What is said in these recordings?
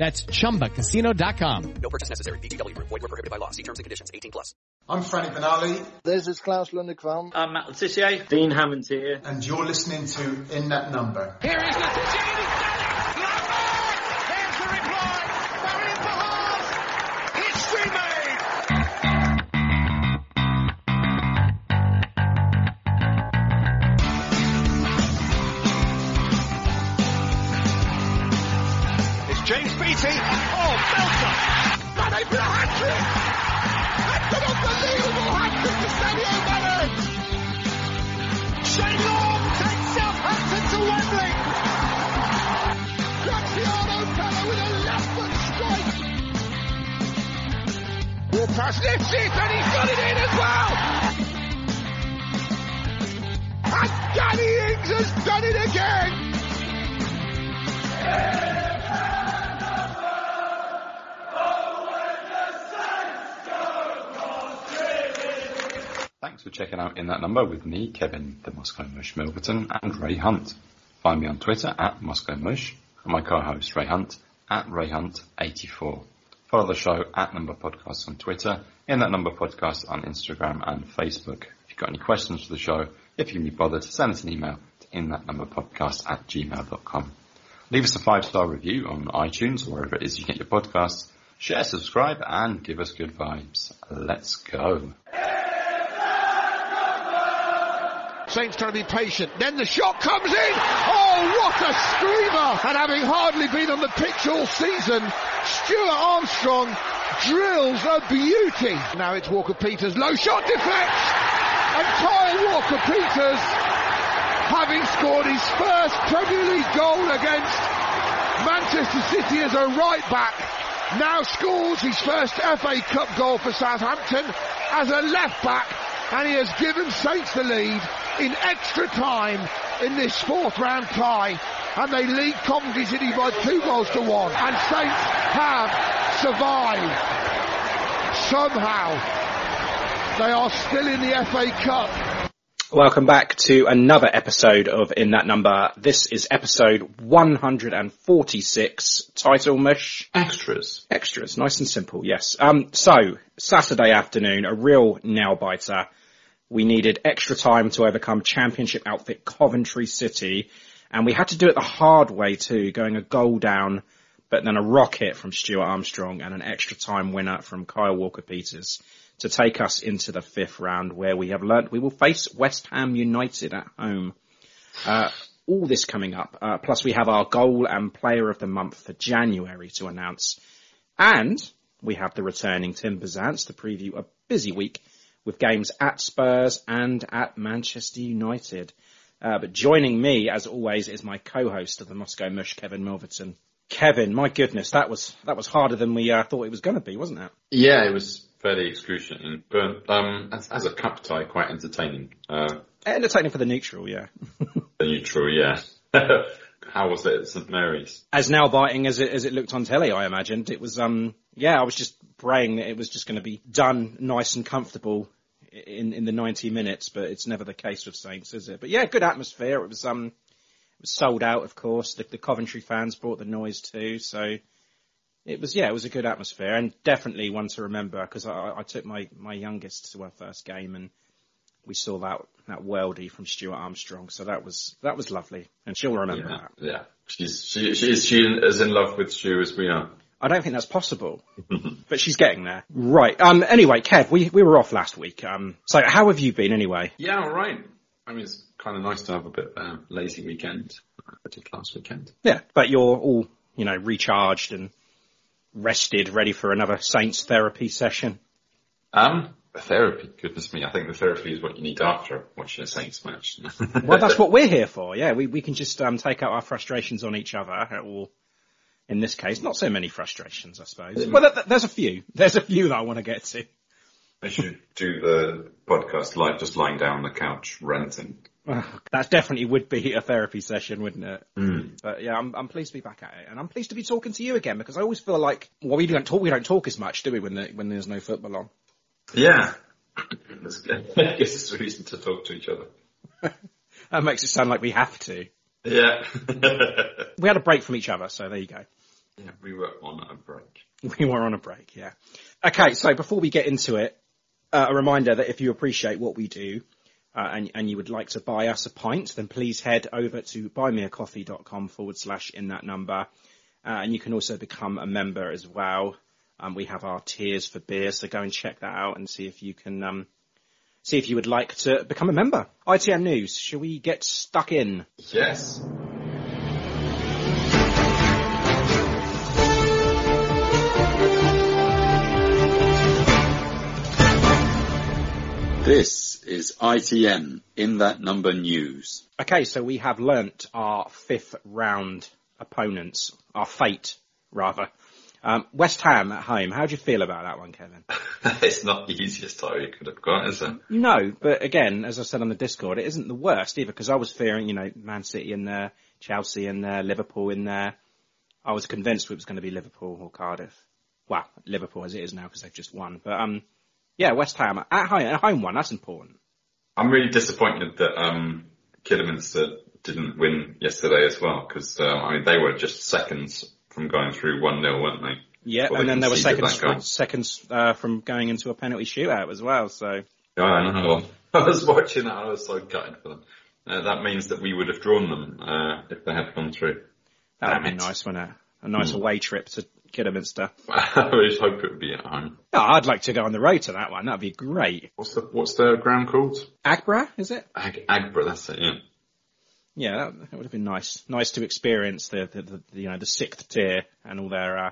That's ChumbaCasino.com. No purchase necessary. VGW Group. Void where prohibited by law. See terms and conditions. 18 plus. I'm Franny Benali, This is Claus Lundekvam. I'm Matt Le Tissier. Dean Hammond here. and you're listening to In That Number. Here is Le Tissier And he's got it in as well! And Danny Ings has done it again! Thanks for checking out In That Number with me, Kevin, the Moscow Mush Milverton, and Ray Hunt. Find me on Twitter at Moscow Mush, and my co-host Ray Hunt at Ray Hunt84. Follow the show at Number Podcast on Twitter, In That Number Podcast on Instagram and Facebook. If you've got any questions for the show, if you can be bothered, send us an email to inthatnumberpodcast at gmail.com. Leave us a five-star review on iTunes or wherever it is you get your podcasts. Share, subscribe, and give us good vibes. Let's go. Saints trying to be patient. Then the shot comes in. Oh, what a screamer! And having hardly been on the pitch all season, Stuart Armstrong drills a beauty. Now it's Walker Peters. Low shot deflects. And Kyle Walker Peters, having scored his first Premier League goal against Manchester City as a right back, now scores his first FA Cup goal for Southampton as a left back and he has given Saints the lead in extra time in this fourth round tie and they lead Coventry City by two goals to one and Saints have survived somehow they are still in the FA Cup Welcome back to another episode of In That Number. This is episode 146. Title mush. Extras. Extras. Nice and simple, yes. Um, so, Saturday afternoon, a real nail biter. We needed extra time to overcome championship outfit Coventry City. And we had to do it the hard way too, going a goal down, but then a rocket from Stuart Armstrong and an extra time winner from Kyle Walker Peters to take us into the fifth round where we have learnt we will face West Ham United at home. Uh, all this coming up. Uh, plus we have our goal and player of the month for January to announce. And we have the returning Tim Bazance to preview a busy week with games at Spurs and at Manchester United. Uh, but joining me, as always, is my co-host of the Moscow Mush, Kevin Milverton. Kevin, my goodness, that was that was harder than we uh, thought it was going to be, wasn't it? Yeah, it was fairly excruciating, but um, as, as a cup tie, quite entertaining. Uh, Entertaining for the neutral, yeah. the neutral, yeah. How was it at St Mary's? As now biting as it as it looked on telly, I imagined it was. Um, yeah, I was just praying that it was just going to be done nice and comfortable in in the 90 minutes, but it's never the case with Saints, is it? But yeah, good atmosphere. It was um, it was sold out, of course. The, the Coventry fans brought the noise too, so it was yeah, it was a good atmosphere and definitely one to remember because I, I took my my youngest to our first game and we saw that that worldie from Stuart Armstrong, so that was that was lovely, and she'll remember yeah, that. Yeah, she's she she is she is in love with Stu as we are. I don't think that's possible, but she's getting there. Right. Um. Anyway, Kev, we we were off last week. Um. So how have you been anyway? Yeah, all right. I mean, it's kind of nice to have a bit of a lazy weekend. I did last weekend. Yeah, but you're all you know recharged and rested, ready for another Saints therapy session. Um, therapy. Goodness me, I think the therapy is what you need after watching a Saints match. well, that's what we're here for. Yeah, we we can just um take out our frustrations on each other, or in this case, not so many frustrations, I suppose. Well, th- there's a few. There's a few that I want to get to. I should do the podcast like just lying down on the couch ranting. that definitely would be a therapy session, wouldn't it? Mm. But yeah, I'm, I'm pleased to be back at it, and I'm pleased to be talking to you again because I always feel like well, we don't talk, we don't talk as much, do we, when the, when there's no football on? Yeah, I guess it's a reason to talk to each other. that makes it sound like we have to. Yeah, we had a break from each other, so there you go. Yeah, we were on a break. We were on a break, yeah. Okay, so before we get into it, uh, a reminder that if you appreciate what we do, uh, and, and you would like to buy us a pint, then please head over to buymeacoffee.com forward slash in that number. Uh, and you can also become a member as well. Um, we have our tiers for beer, so go and check that out and see if you can, um, see if you would like to become a member. ITM News, shall we get stuck in? Yes. This is ITN in that number news. Okay, so we have learnt our fifth round opponents, our fate rather. Um, West Ham at home. How do you feel about that one, Kevin? it's not the easiest tie you could have got, is it? No, but again, as I said on the Discord, it isn't the worst either because I was fearing, you know, Man City in there, Chelsea in there, Liverpool in there. I was convinced it was going to be Liverpool or Cardiff. Well, Liverpool as it is now because they've just won. But um, yeah, West Ham at home, at home one. That's important. I'm really disappointed that um, Kidderminster didn't win yesterday as well because uh, I mean they were just seconds from going through one 0 weren't they? Yeah, and then there were seconds from, seconds uh, from going into a penalty shootout as well. So yeah, I know. I was watching that. I was so gutted for them. Uh, that means that we would have drawn them uh, if they had gone through. That would be nice, wouldn't it? A nice mm. away trip to Kidderminster. I always hope it would be at home. Oh, I'd like to go on the road to that one. That'd be great. What's the What's the ground called? Aggborough, is it? Ag- Aggborough, that's it. Yeah. Yeah, that, that, would have been nice. Nice to experience the, the, the you know the sixth tier and all their uh,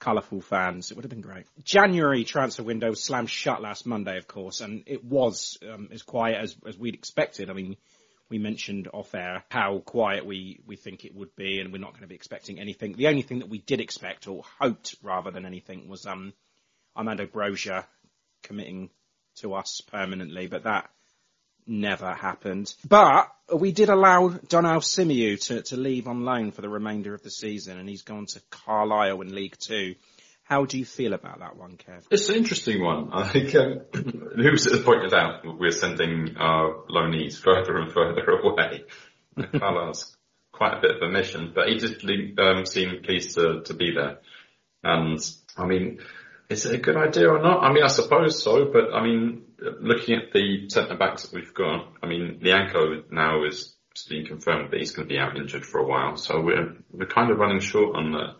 colourful fans. It would have been great. January transfer window slammed shut last Monday, of course, and it was um, as quiet as as we'd expected. I mean, we mentioned off air how quiet we, we think it would be, and we're not going to be expecting anything. The only thing that we did expect, or hoped rather than anything, was um, Armando Broja committing to us permanently, but that never happened. But we did allow Dynel Simeu to, to leave on loan for the remainder of the season, and he's gone to Carlisle in League Two. How do you feel about that one, Kev? It's an interesting one. I think um, Hoops has pointed out we're sending our loanees further and further away. Carlisle's quite a bit of a mission, but he did um, seem pleased to, to be there. And I mean, is it a good idea or not? I mean, I suppose so, but I mean, looking at the centre backs that we've got, I mean, Lyanco now is being confirmed that he's going to be out injured for a while, so we're we're kind of running short on the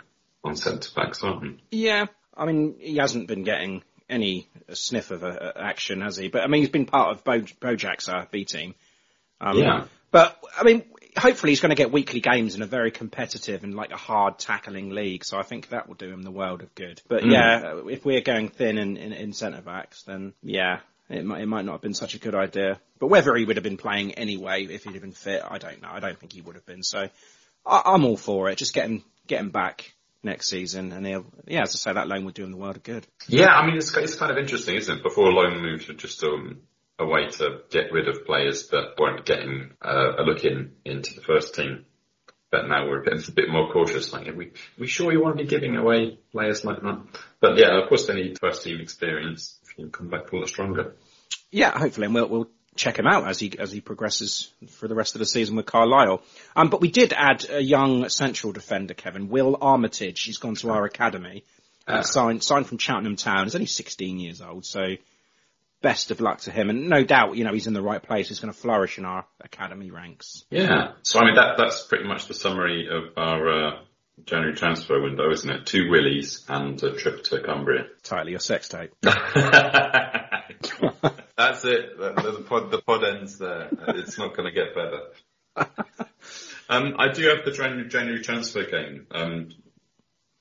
on centre backs, aren't we? Yeah, I mean, he hasn't been getting any sniff of a, a action, has he? But I mean, he's been part of Bo, Bojak's uh, B team. Um, yeah. But I mean, hopefully he's going to get weekly games in a very competitive and like a hard tackling league. So I think that will do him the world of good. But mm. yeah, if we're going thin in, in, in centre backs, then yeah, it might, it might not have been such a good idea. But whether he would have been playing anyway, if he'd have been fit, I don't know. I don't think he would have been. So I, am all for it. Just get him, get him back next season, and he'll, yeah, as I say, that loan would do him the world of good. Yeah, I mean, it's, it's kind of interesting, isn't it? Before loan moves were just um, a way to get rid of players that weren't getting uh, a look in into the first team. but now we're a bit, a bit more cautious. Like, are we, we sure you want to be giving away players like that? But yeah, of course they need first team experience you come back a lot stronger. Yeah, hopefully, and we'll, we'll check him out as he as he progresses for the rest of the season with Carlisle. Um, but we did add a young central defender, Kevin Will Armitage. He's gone to our academy, uh, signed signed from Cheltenham Town. He's only 16 years old, so best of luck to him. And no doubt, you know, he's in the right place. He's going to flourish in our academy ranks. Yeah. So I mean, that that's pretty much the summary of our uh, January transfer window, isn't it? Two willies and a trip to Cumbria. Title your sex tape. That's it. The, the pod, the pod ends there. It's not going to get better. Um, I do have the January, January transfer game. Um,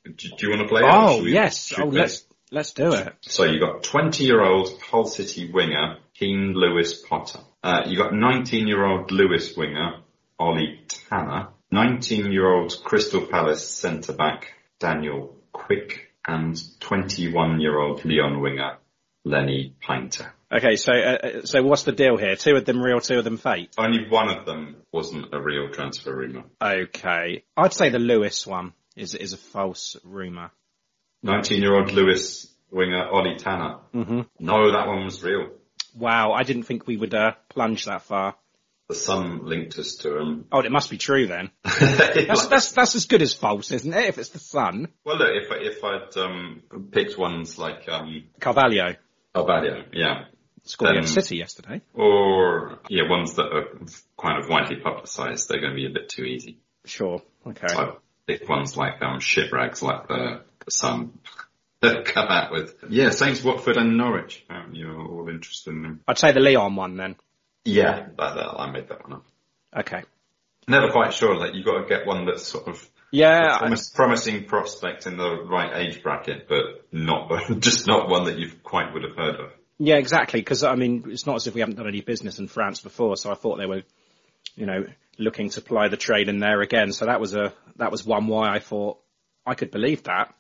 do, do you want to play Oh we- yes. Oh play? let's let's do it. So you got 20 year old Hull City winger, Keane Lewis Potter. Uh, you got 19 year old Lewes winger, Ollie Tanner. 19 year old Crystal Palace centre back, Daniel Quick. And 21 year old Leon winger, Lenny Painter. Okay, so uh, uh, so what's the deal here? Two of them real, two of them fake. Only one of them wasn't a real transfer rumour. Okay, I'd say the Lewes one is is a false rumor. 19 year old Lewes winger, Ollie Tanner. hmm No, that one was real. Wow, I didn't think we would uh, plunge that far. The Sun linked us to him. Oh, it must be true then. That's that's that's as good as false, isn't it? If it's the Sun, Well, look, if I- if I'd um, picked ones like um, Carvalho Albadia, yeah, scored Um, City yesterday. or yeah, ones that are kind of widely publicised, they're going to be a bit too easy. Sure. Okay. So I picked ones like um, shipwrecks, like the, Sun that come out with. Yeah, Saints, Watford, and Norwich. Um, you're all interested in them. I'd say the Leon one then. Yeah, that, that, I made that one up. Okay. Never quite sure. Like you've got to get one that's sort of Yeah. promise, promising prospect in the right age bracket, but not just not one that you quite would have heard of. Yeah, exactly. Because I mean, it's not as if we haven't done any business in France before, so I thought they were, you know, looking to ply the trade in there again. So that was a that was one why I thought I could believe that.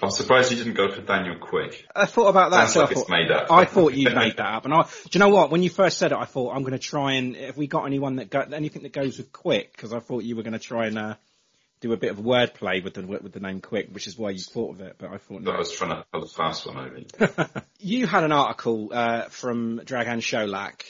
I'm surprised you didn't go for Daniel Quick. I thought about that. Sounds so like I it's thought, made up. I thought you made that up, and I. Do you know what? When you first said it, I thought I'm going to try and if we got anyone that got anything that goes with Quick, because I thought you were going to try and uh, do a bit of wordplay with the with the name Quick, which is why you thought of it. But I thought That I was trying to pull a fast one over you. You had an article uh, from Dragan Solak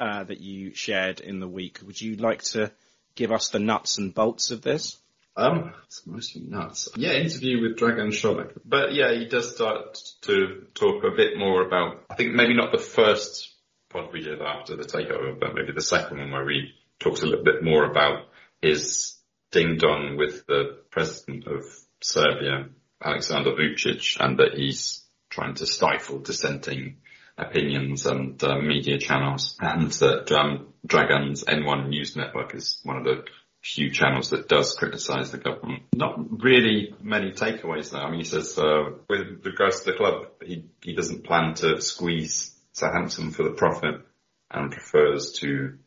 uh, that you shared in the week. Would you like to give us the nuts and bolts of this? Um, it's mostly nuts. Yeah, interview with Dragan Solak. But yeah, he does start to talk a bit more about, I think maybe not the first pod we did after the takeover, but maybe the second one where he talks a little bit more about his ding dong with the president of Serbia, Alexander Vucic, and that he's trying to stifle dissenting opinions and uh, media channels, and that um, Dragan's N1 News Network is one of the few channels that does criticise the government. Not really many takeaways though. I mean, he says uh, with regards to the club, he he doesn't plan to squeeze Southampton for the profit, and prefers to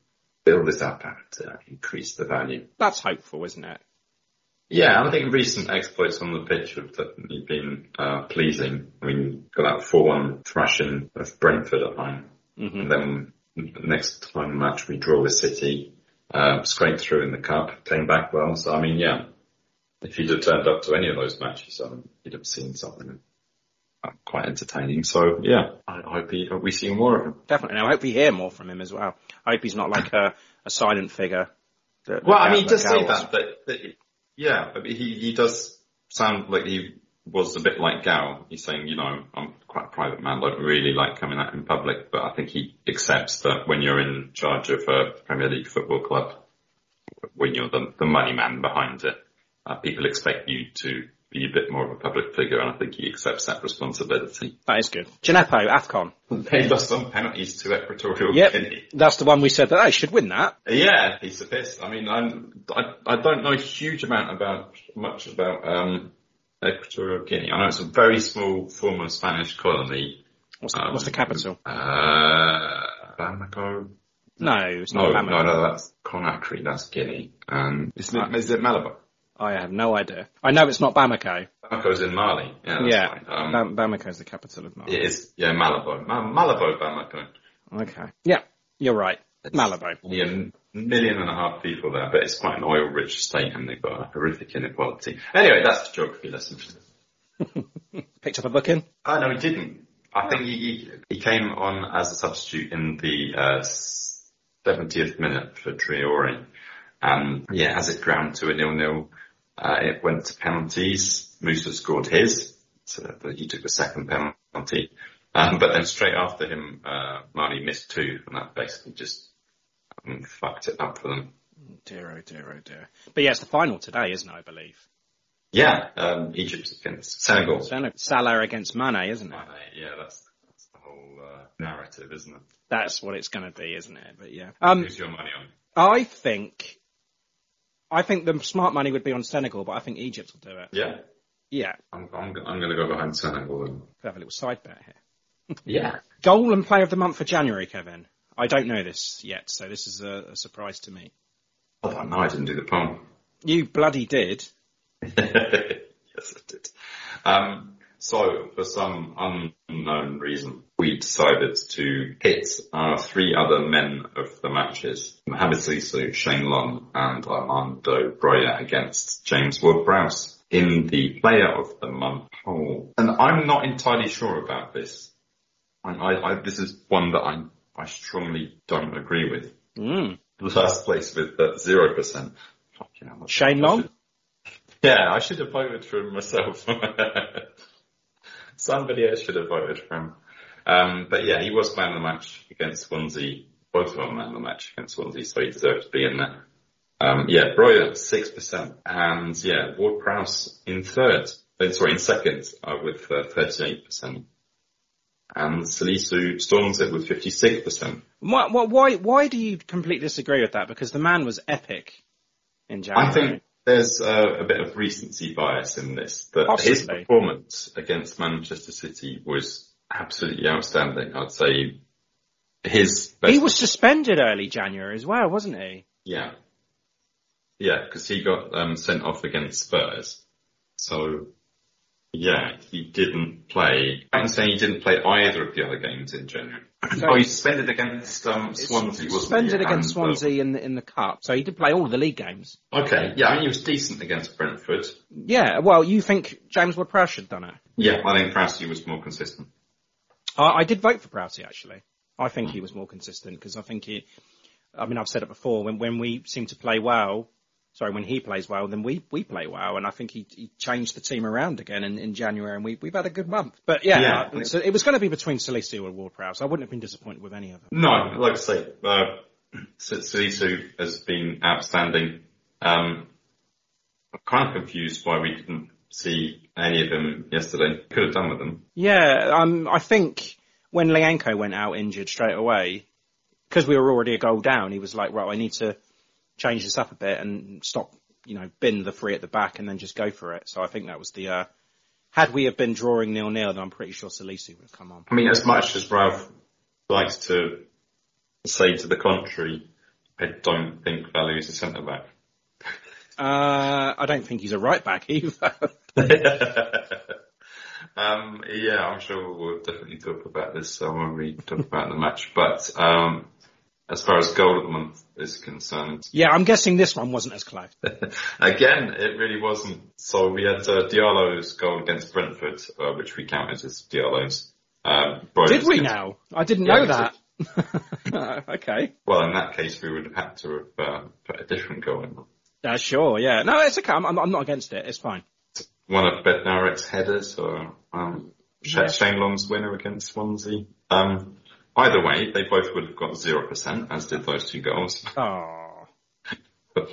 build this up and increase the value. That's hopeful, isn't it? Yeah, I think recent exploits on the pitch have definitely been uh, pleasing. I mean, got that 4-1 thrashing of Brentford at home. Mm-hmm. And then next time match we draw with City, uh, scraped through in the cup, came back well. So I mean, yeah, if he'd have turned up to any of those matches, um, he'd have seen something uh, quite entertaining. So yeah, I hope he, hope we see more of him. Definitely. And I hope we hear more from him as well. I hope he's not like a, a silent figure. That, Well, that I mean, Gal- does say that, that, that yeah, but he, he does sound like he was a bit like Gal. He's saying, you know, I'm quite a private man, I don't really like coming out in public, but I think he accepts that when you're in charge of a Premier League football club, when you're the, the money man behind it, uh, people expect you to be a bit more of a public figure, and I think he accepts that responsibility. That is good. Djenepo, AFCON. They lost on penalties to Equatorial Yep. Guinea. That's the one we said that they should win that. Yeah, piece of piss. I mean, I'm, I I don't know a huge amount about much about um, Equatorial Guinea. I know it's a very small former Spanish colony. What's the, Um, what's the capital? Uh, Bamako. No, it's No, not no, Bamako. no, that's Conakry. That's Guinea. Um, is it, is it Malabo? I have no idea. I know it's not Bamako. Bamako's in Mali. Yeah, that's yeah. Um, Bam- Bamako is the capital of Mali. it is. Yeah, Malabo. Ma- Malabo, Bamako. Okay. Yeah, you're right. Malabo. Yeah, million and a half people there, but it's quite an oil-rich state and they've got a horrific inequality. Anyway, that's the geography lesson. Picked up a booking? Oh, no, he didn't. I think he, he, he came on as a substitute in the uh, 70th minute for Traore. And yeah, as it ground to a nil-nil, uh, it went to penalties. Musa scored his, so he took the second penalty. Um, but then straight after him, uh, missed two, and that basically just um, fucked it up for them. Dear, oh dear, oh dear. But yeah, it's the final today, isn't it, I believe? Yeah, um, Egypt against Senegal. Senegal. Salah against Mane, isn't it? Mane, yeah, that's, that's the whole uh, narrative, isn't it? That's what it's going to be, isn't it? But yeah. Um, Who's your money on? I think, I think the smart money would be on Senegal, but I think Egypt will do it. Yeah, Yeah. I'm, I'm, I'm going to go behind Senegal. then. Could have a little side bet here. Yeah. Goal and player of the month for January, Kevin. I don't know this yet, so this is a, a surprise to me. I don't I didn't do the poem. You bloody did. yes, I did. Um, so, for some unknown reason, we decided to hit our three other men of the matches, Mohamed Salisu, Shane Long, and Armando Broja against James Ward-Prowse in the Player of the Month poll. And I'm not entirely sure about this. I, I, I, this is one that I, I strongly don't agree with. Mm. Last place with uh, zero percent. Fucking hell. Shane Long? Yeah, I should have voted for him myself. Somebody else should have voted for him. Um, but yeah, he was man of the match against Swansea. Both of them man of the match against Swansea, so he deserved to be in there. Um, yeah, Broja, 6%. And yeah, Ward Prowse in third, uh, sorry, in second, uh, with uh, 38%. And Salisu storms it with 56%. Why, why, why, why do you completely disagree with that? Because the man was epic in January. I think there's uh, a bit of recency bias in this, that his performance against Manchester City was absolutely outstanding. I'd say his best. he was suspended early January as well, wasn't he? Yeah. Yeah, because he got um, sent off against Spurs. So, yeah, he didn't play. I'm saying he didn't play either of the other games in January. So- oh, he suspended against um, Swansea, wasn't Suspended he? against uh, Swansea in the, in the cup, so he did play all of the league games. okay, yeah, I mean, he was decent against Brentford. Yeah, well, you think James Ward-Prowse should have done it? Yeah, I think Prowse was more consistent. I, I did vote for Prowse actually. I think he was more consistent because I think he. I mean, I've said it before. When when we seem to play well, sorry, when he plays well, then we we play well, and I think he, he changed the team around again in, in January, and we we've had a good month. But yeah, Yeah. uh, so it was going to be between Salisu and Ward Prowse. I wouldn't have been disappointed with any of them. No, like I say, uh, Salisu has been outstanding. Um, I'm kind of confused why we didn't see any of them yesterday. Could have done with them. Yeah, um, I think when Lyanco went out injured straight away, because we were already a goal down, he was like, right, I need to change this up a bit and stop, you know, bin the three at the back and then just go for it. So I think that was the, uh, had we have been drawing nil nil, then I'm pretty sure Salisu would have come on. I mean, as much as Ralph likes to say to the contrary, I don't think Value is a centre back. Uh, I don't think he's a right back either. um, yeah, I'm sure we'll definitely talk about this uh, when we talk about the match. But um, as far as goal of the month is concerned, yeah, I'm guessing this one wasn't as close. again, it really wasn't. So we had uh, Diallo's goal against Brentford, uh, which we counted as Diallo's. Um, Did we against- now? I didn't Yeah, know that. okay. Well, in that case, we would have had to have uh, put a different goal in. Uh, sure, yeah. No, it's okay. I'm, I'm I'm not against it. It's fine. One of Bednarek's headers, or um, Yeah. Shane Long's winner against Swansea. Um, either way, they both would have got zero percent, as did those two goals. Oh.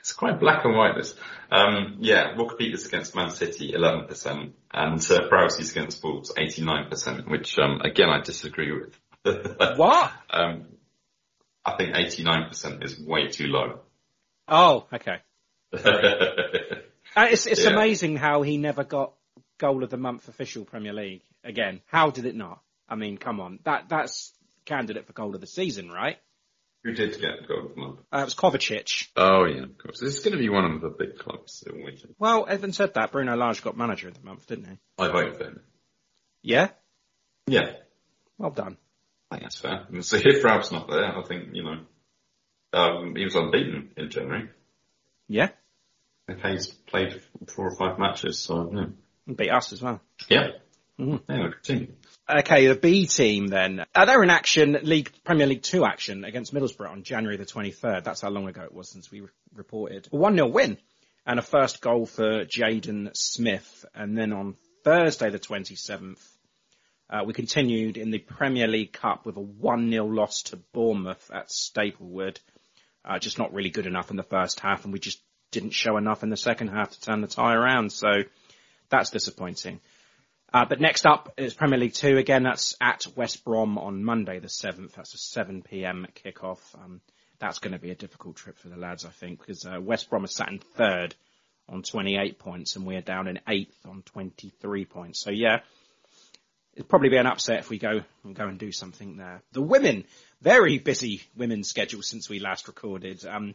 it's quite black and white. This, um, yeah, Walker Peters against Man City, eleven percent, and uh, against Wolves, eighty-nine percent. Which, um, again, I disagree with. What? Um, I think eighty-nine percent is way too low. Oh, okay. Uh, it's it's Yeah. amazing how he never got goal of the month official Premier League again. How did it not? I mean, come on, that that's candidate for goal of the season, right? Who did get goal of the month? Uh, it was Kovacic. Oh yeah, of course. This is going to be one of the big clubs in Wigan. Well, Evan said that Bruno Lage got manager of the month, didn't he? I vote for him. Yeah. Yeah, Well done. I think that's fair. And So if Ralph's not there, I think you know Um, he was unbeaten in January. Yeah, Okay, he's played four or five matches, so yeah. and beat us as well. Yeah. Mhm. Yeah, good team. Okay, the B team then. Uh, they're in action, League Premier League Two action against Middlesbrough on January the 23rd. That's how long ago it was since we re- reported. A 1-0 win and a first goal for Jaden Smith. And then on Thursday the 27th, uh, we continued in the Premier League Cup with a 1-0 loss to Bournemouth at Staplewood. Uh, just not really good enough in the first half and we just didn't show enough in the second half to turn the tie around. So that's disappointing. Uh, but next up is Premier League Two again. That's at West Brom on Monday the seventh. That's a seven pm kickoff. Um, that's going to be a difficult trip for the lads, I think, because uh, West Brom is sat in third on 28 points, and we're down in eighth on 23 points. So yeah, it'd probably be an upset if we go and go and do something there. The women, very busy women's schedule since we last recorded. Um,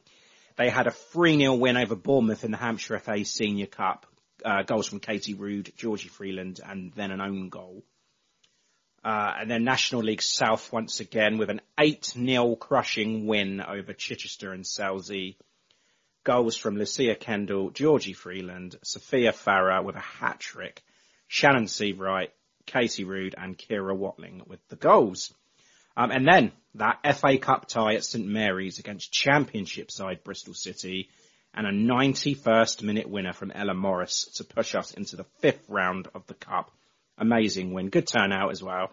they had a 3-0 win over Bournemouth in the Hampshire FA Senior Cup. Uh, goals from Katie Rood, Georgie Freeland, and then an own goal. Uh, and then National League South once again with an 8-0 crushing win over Chichester and Selsey. Goals from Lucia Kendall, Georgie Freeland, Sophia Pharoah with a hat trick, Shannon Sievwright, Katie Rood, and Kira Watling with the goals. Um, and then that FA Cup tie at St Mary's against Championship side Bristol City and a 91st minute winner from Ella Morris to push us into the fifth round of the Cup. Amazing win. Good turnout as well.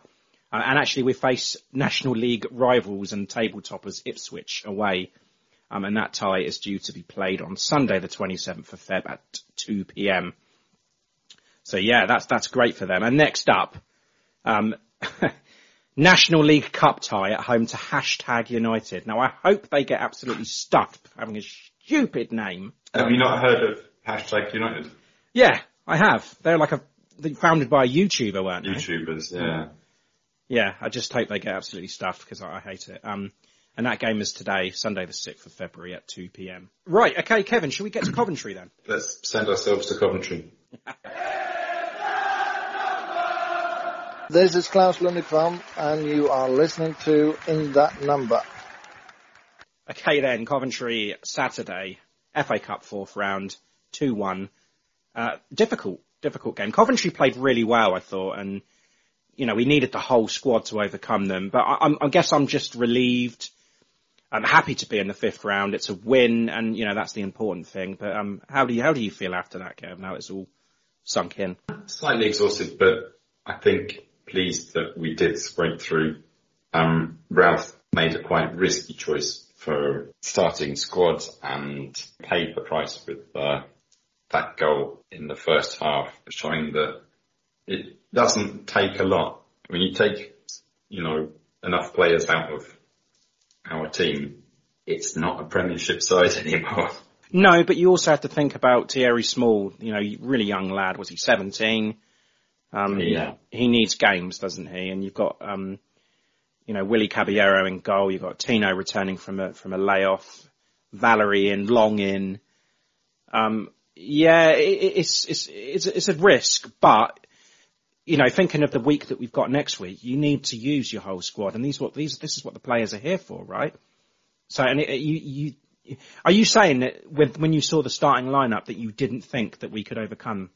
Uh, and actually we face National League rivals and table toppers Ipswich away. Um, and that tie is due to be played on Sunday the 27th of Feb at 2pm. So yeah, that's, that's great for them. And next up, um, National League Cup tie at home to hashtag United. Now I hope they get absolutely stuffed having a stupid name. Have you not heard of hashtag United? Yeah, I have. They're like a, they're founded by a YouTuber, weren't they? YouTubers, yeah. Yeah, I just hope they get absolutely stuffed because I, I hate it. Um, and that game is today, Sunday the 6th of February at 2pm. Right, okay, Kevin, should we get to Coventry then? Let's send ourselves to Coventry. This is Claus Lundekvam, and you are listening to In That Number. Okay then, Coventry, Saturday, FA Cup fourth round, 2-1. Uh, difficult, difficult game. Coventry played really well, I thought, and, you know, we needed the whole squad to overcome them, but I, I guess I'm just relieved. I'm happy to be in the fifth round. It's a win, and, you know, that's the important thing, but, um, how do you, how do you feel after that, Kev, now it's all sunk in? Slightly exhausted, but I think pleased that we did sprint through. Um, Ralph made a quite risky choice for starting squad and paid the price with uh, that goal in the first half, showing that it doesn't take a lot. When you take, you know, enough players out of our team, it's not a Premiership side anymore. No, but you also have to think about Thierry Small, you know, really young lad. Was he 17? Um, Yeah. he needs games, doesn't he? And you've got, um, you know, Willie Caballero in goal. You've got Tino returning from a, from a layoff. Valery in, Long in. Um, yeah, it, it's, it's, it's, it's a risk, but, you know, thinking of the week that we've got next week, you need to use your whole squad. And these what, these, this is what the players are here for, right? So, and it, you, you, are you saying that with, when you saw the starting lineup that you didn't think that we could overcome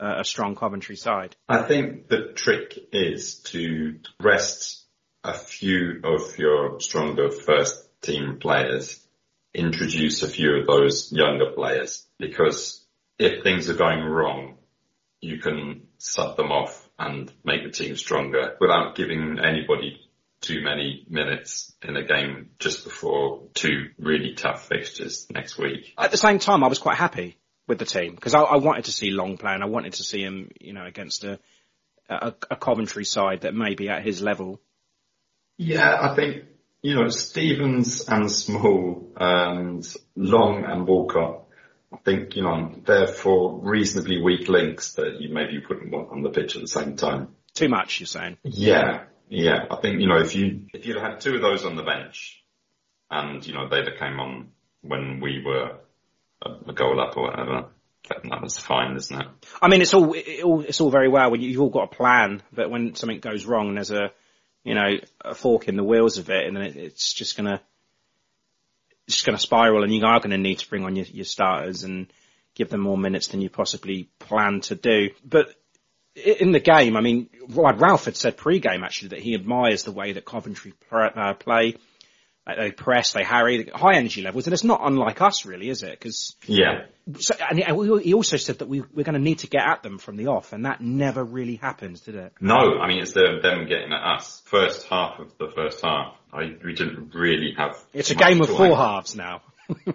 a strong Coventry side? I think the trick is to rest a few of your stronger first team players, introduce a few of those younger players, because if things are going wrong, you can sub them off and make the team stronger without giving anybody too many minutes in a game just before two really tough fixtures next week. At the same time, I was quite happy with the team because I, I wanted to see Long play and I wanted to see him, you know, against a, a, a Coventry side that may be at his level. Yeah, I think, you know, Stevens and Small and Long and Walcott, I think, you know, they're for reasonably weak links that you maybe wouldn't want on the pitch at the same time. Too much, you're saying? Yeah, yeah. I think, you know, if you, if you'd had two of those on the bench and, you know, they'd have came on when we were a, goal up or whatever, that was fine, isn't it? I mean, it's all, it all it's all very well when you've all got a plan, but when something goes wrong, there's a you know a fork in the wheels of it, and then it, it's just gonna just going to spiral, and you are to need to bring on your, your starters and give them more minutes than you possibly plan to do. But in the game, I mean, Ralph had said pre-game actually that he admires the way that Coventry uh, play. They press, they harry, high energy levels, and it's not unlike us, really, is it? Because yeah, so, and he also said that we, we're going to need to get at them from the off, and that never really happens, did it? No, I mean it's them, them getting at us. First half of the first half, I, we didn't really have. It's a game of four halves now. you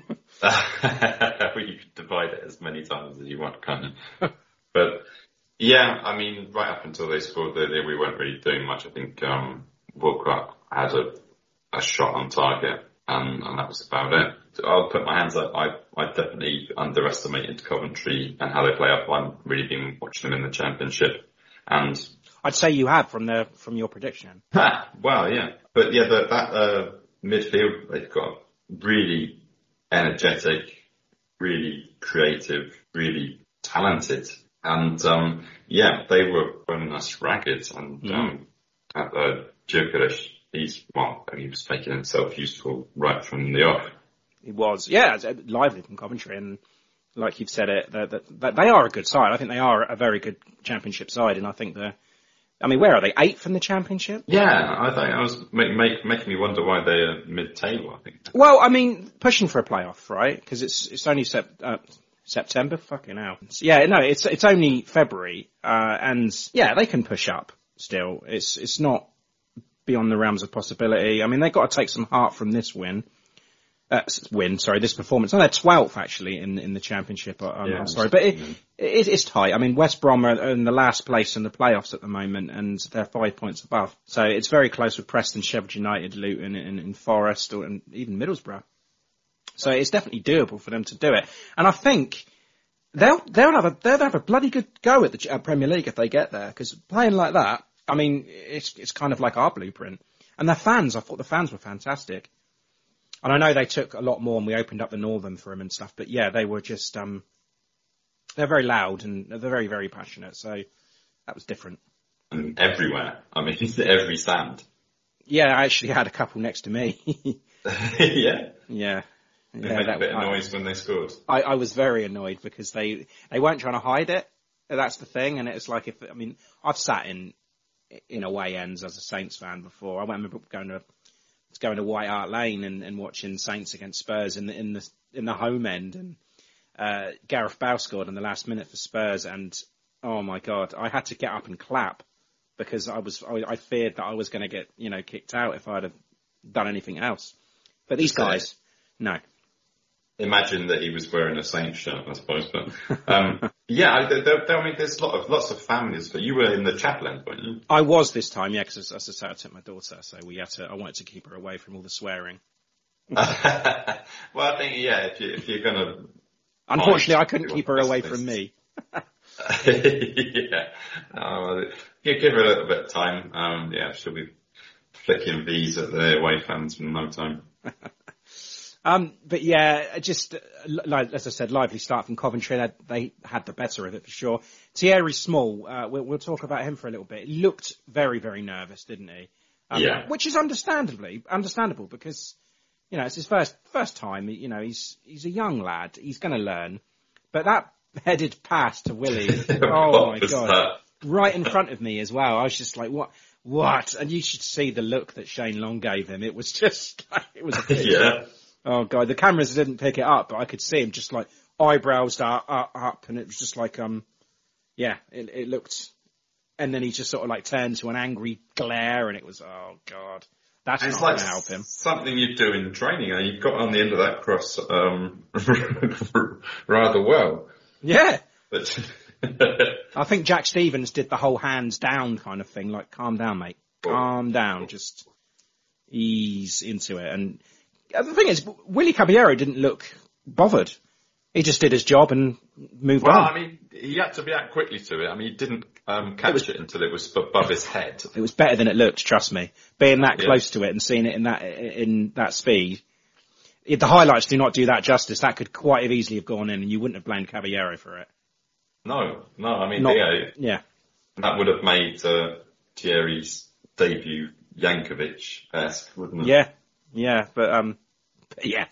could divide it as many times as you want, kind of. but yeah, I mean, right up until they scored, they, they, we weren't really doing much. I think um, had a a shot on target, and, and that was about it. I'll put my hands up. I I definitely underestimated Coventry and how they play up. I've really been watching them in the Championship, and I'd say you have from the from your prediction. well, yeah, but yeah, the, that uh, midfield they've got really energetic, really creative, really talented, and um, yeah, they were running us ragged, and mm. um, at uh, Gyökeres he's well, he was making himself useful right from the off. He was, yeah, lively from Coventry, and like you've said it, that they are a good side. I think they are a very good championship side, and I think they're. I mean, where are they? Eighth from the championship? Yeah, I think I was make, make, making me wonder why they're mid-table. I think. Well, I mean, pushing for a playoff, right? Because it's it's only sep- uh, September. Fucking hell. Yeah, no, it's it's only February, uh, and yeah, they can push up still. It's it's not beyond the realms of possibility. I mean, they've got to take some heart from this win. Uh, win, sorry, this performance. No, they're 12th actually in in the championship. Yeah, I'm sorry, but it, it, it's tight. I mean, West Brom are in the last place in the playoffs at the moment, and they're five points above. So it's very close with Preston, Sheffield United, Luton, and, and Forest, or, and even Middlesbrough. So it's definitely doable for them to do it. And I think they'll they'll have a they'll have a bloody good go at the uh, Premier League if they get there because playing like that I mean, it's it's kind of like our blueprint. And the fans, I thought the fans were fantastic. And I know they took a lot more and we opened up the Northern for them and stuff, but yeah, they were just, um, they're very loud and they're very, very passionate. So that was different. And everywhere. I mean, every stand. Yeah, I actually had a couple next to me. yeah. Yeah. They yeah, made that, a bit of noise when they scored. I, I was very annoyed because they, they weren't trying to hide it. That's the thing. And it's like if, I mean, I've sat in in away ends as a Saints fan before. I remember going to going to White Hart Lane and, and watching Saints against Spurs in the in the in the home end, and uh, Gareth Bale scored in the last minute for Spurs, and oh my god, I had to get up and clap because I was I, I feared that I was going to get you know kicked out if I'd have done anything else. But these guys, no imagine that he was wearing a Saints shirt, I suppose. But um, yeah, there, there, I mean, there's lot of, lots of families. But you were in the chapel end, weren't you? I was this time, yeah, because as I say, I took my daughter, so we had to. I wanted to keep her away from all the swearing. well, I think yeah, if, you, if you're gonna. Unfortunately, I couldn't keep her away from me. yeah, yeah, give her a little bit of time. Um, yeah, she'll be flicking V's at the away fans in no time. Um, but yeah, just like as I said, lively start from Coventry. They, they had the better of it for sure. Thierry Small, uh, we'll, we'll, talk about him for a little bit. He looked very, very nervous, didn't he? Um, yeah. Which is understandably understandable because you know it's his first first time. You know he's he's a young lad. He's going to learn. But that headed pass to Willie, oh my god, that? right in front of me as well. I was just like, what? What? And you should see the look that Shane Long gave him. It was just, it was a yeah. Oh god, the cameras didn't pick it up, but I could see him just like eyebrows up, up, up and it was just like um, yeah, it, it looked, and then he just sort of like turned to an angry glare, and it was oh god, that's not like going to help him. Something you do in training, and you've got on the end of that cross um, rather well. Yeah. But I think Jack Stevens did the whole hands down kind of thing, like calm down, mate, calm down, just ease into it, and the thing is, Willie Caballero didn't look bothered. He just did his job and moved well, on. Well, I mean, he had to react quickly to it. I mean, he didn't um, catch it, was, it, until it was above his head. It was better than it looked. Trust me. Being that yeah. close to it and seeing it in that in that speed, the highlights do not do that justice, that could quite have easily have gone in, and you wouldn't have blamed Caballero for it. No, no. I mean, not, yeah, yeah, that would have made uh, Thierry's debut Jankovic esque, wouldn't it? Yeah, yeah, but um, yeah.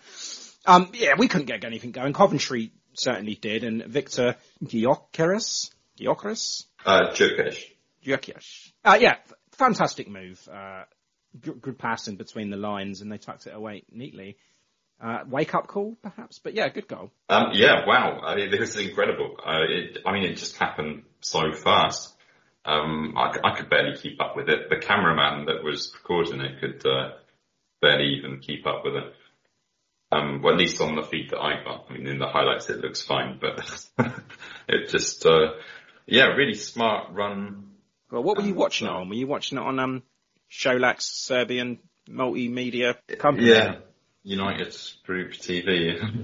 Um, yeah, we couldn't get anything going. Coventry certainly did, and Victor Gyökeres, Gyökeres, Uh. Gyökeres. Uh, yeah, fantastic move. Uh, good, good passing between the lines, and they tucked it away neatly. Uh, wake up call, perhaps, but yeah, good goal. Um, yeah, wow. I mean, this is incredible. Uh, it, I mean, it just happened so fast. Um, I, I could barely keep up with it. The cameraman that was recording it could uh, barely even keep up with it. Um, well, at least on the feed that I got. I mean, in the highlights it looks fine, but it just, uh, yeah, really smart run. Well, what were you watching it on? Were you watching it on um, Solak's Serbian multimedia company? Yeah. United Group TV. um,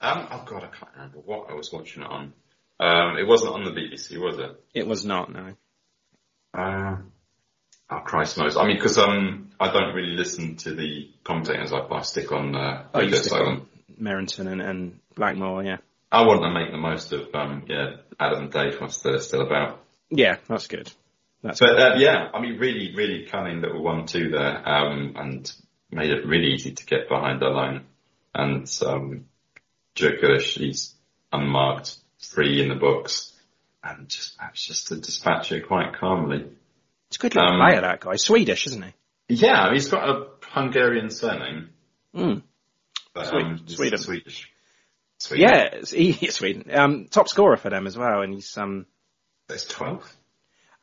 oh god, I can't remember what I was watching it on. Um, it wasn't on the BBC, was it? It was not, no. Uh, oh Christ knows. I mean, because um, I don't really listen to the commentators. I, I stick on uh, Oh, Radio stick Solent. Merrington and, and Blackmore, yeah. I want to make the most of um, yeah, Adam and Dave they're still about. Yeah, that's good. That's But uh, yeah, I mean, really, really cunning little one-two there, um, and made it really easy to get behind the line. And um, Gyökeres, he's unmarked, free in the books, and just managed just to dispatch it quite calmly. It's a good little Um, player, that guy. Swedish, isn't he? Yeah, he's got a Hungarian surname. Mm. But, Swe- um, he's Sweden. Swedish. Sweden. Yeah, he, he's Sweden. Um, top scorer for them as well, and he's um, There's 12.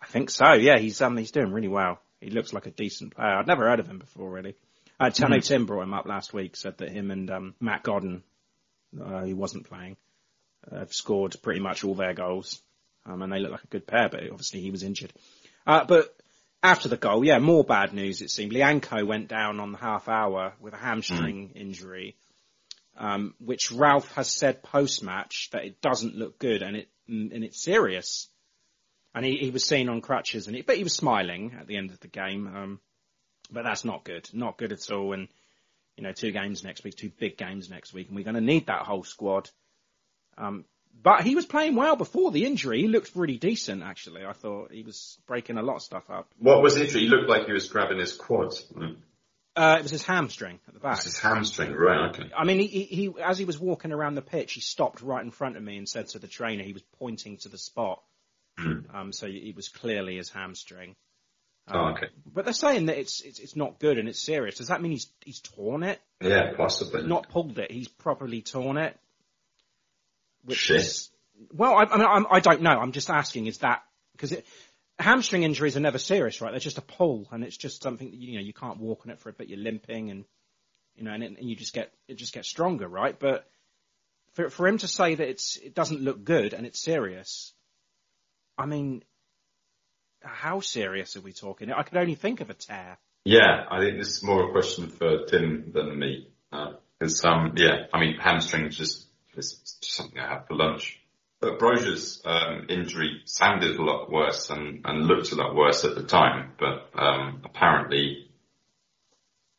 I think so. Yeah, he's um, he's doing really well. He looks like a decent player. I'd never heard of him before, really. Uh, I know Tim brought him up last week. Said that him and um, Matt Godden, uh, who wasn't playing, uh, have scored pretty much all their goals, um, and they look like a good pair. But obviously he was injured. Uh, but after the goal, yeah, more bad news. It seemed Lyanco went down on the half hour with a hamstring injury, um, which Ralph has said post match that it doesn't look good and it and it's serious. And he, he was seen on crutches, and he, but he was smiling at the end of the game. Um, but that's not good, not good at all. And you know, two games next week, two big games next week, and we're going to need that whole squad. Um, but he was playing well before the injury. He looked really decent, actually. I thought he was breaking a lot of stuff up. What was the injury? He looked like he was grabbing his quad. Mm. Uh, it was his hamstring at the back. It's his hamstring, right, okay. I mean, he, he, he, as he was walking around the pitch, he stopped right in front of me and said to the trainer, he was pointing to the spot. Um, so it was clearly his hamstring. Um, Oh, okay. But they're saying that it's, it's it's not good and it's serious. Does that mean he's he's torn it? Yeah, possibly. Not pulled it. He's properly torn it. Which Shit. is well, I, I mean, I'm, I don't know. I'm just asking. Is that because hamstring injuries are never serious, right? They're just a pull, and it's just something that you know you can't walk on it for a bit. You're limping, and you know, and, it, and you just get it just gets stronger, right? But for for him to say that it's it doesn't look good and it's serious, I mean, how serious are we talking? I could only think of a tear. Yeah, I think this is more a question for Tim than me. Because, um, yeah, I mean, hamstrings just just something I have for lunch. But Broja's um, injury sounded a lot worse and, and looked a lot worse at the time, but um, apparently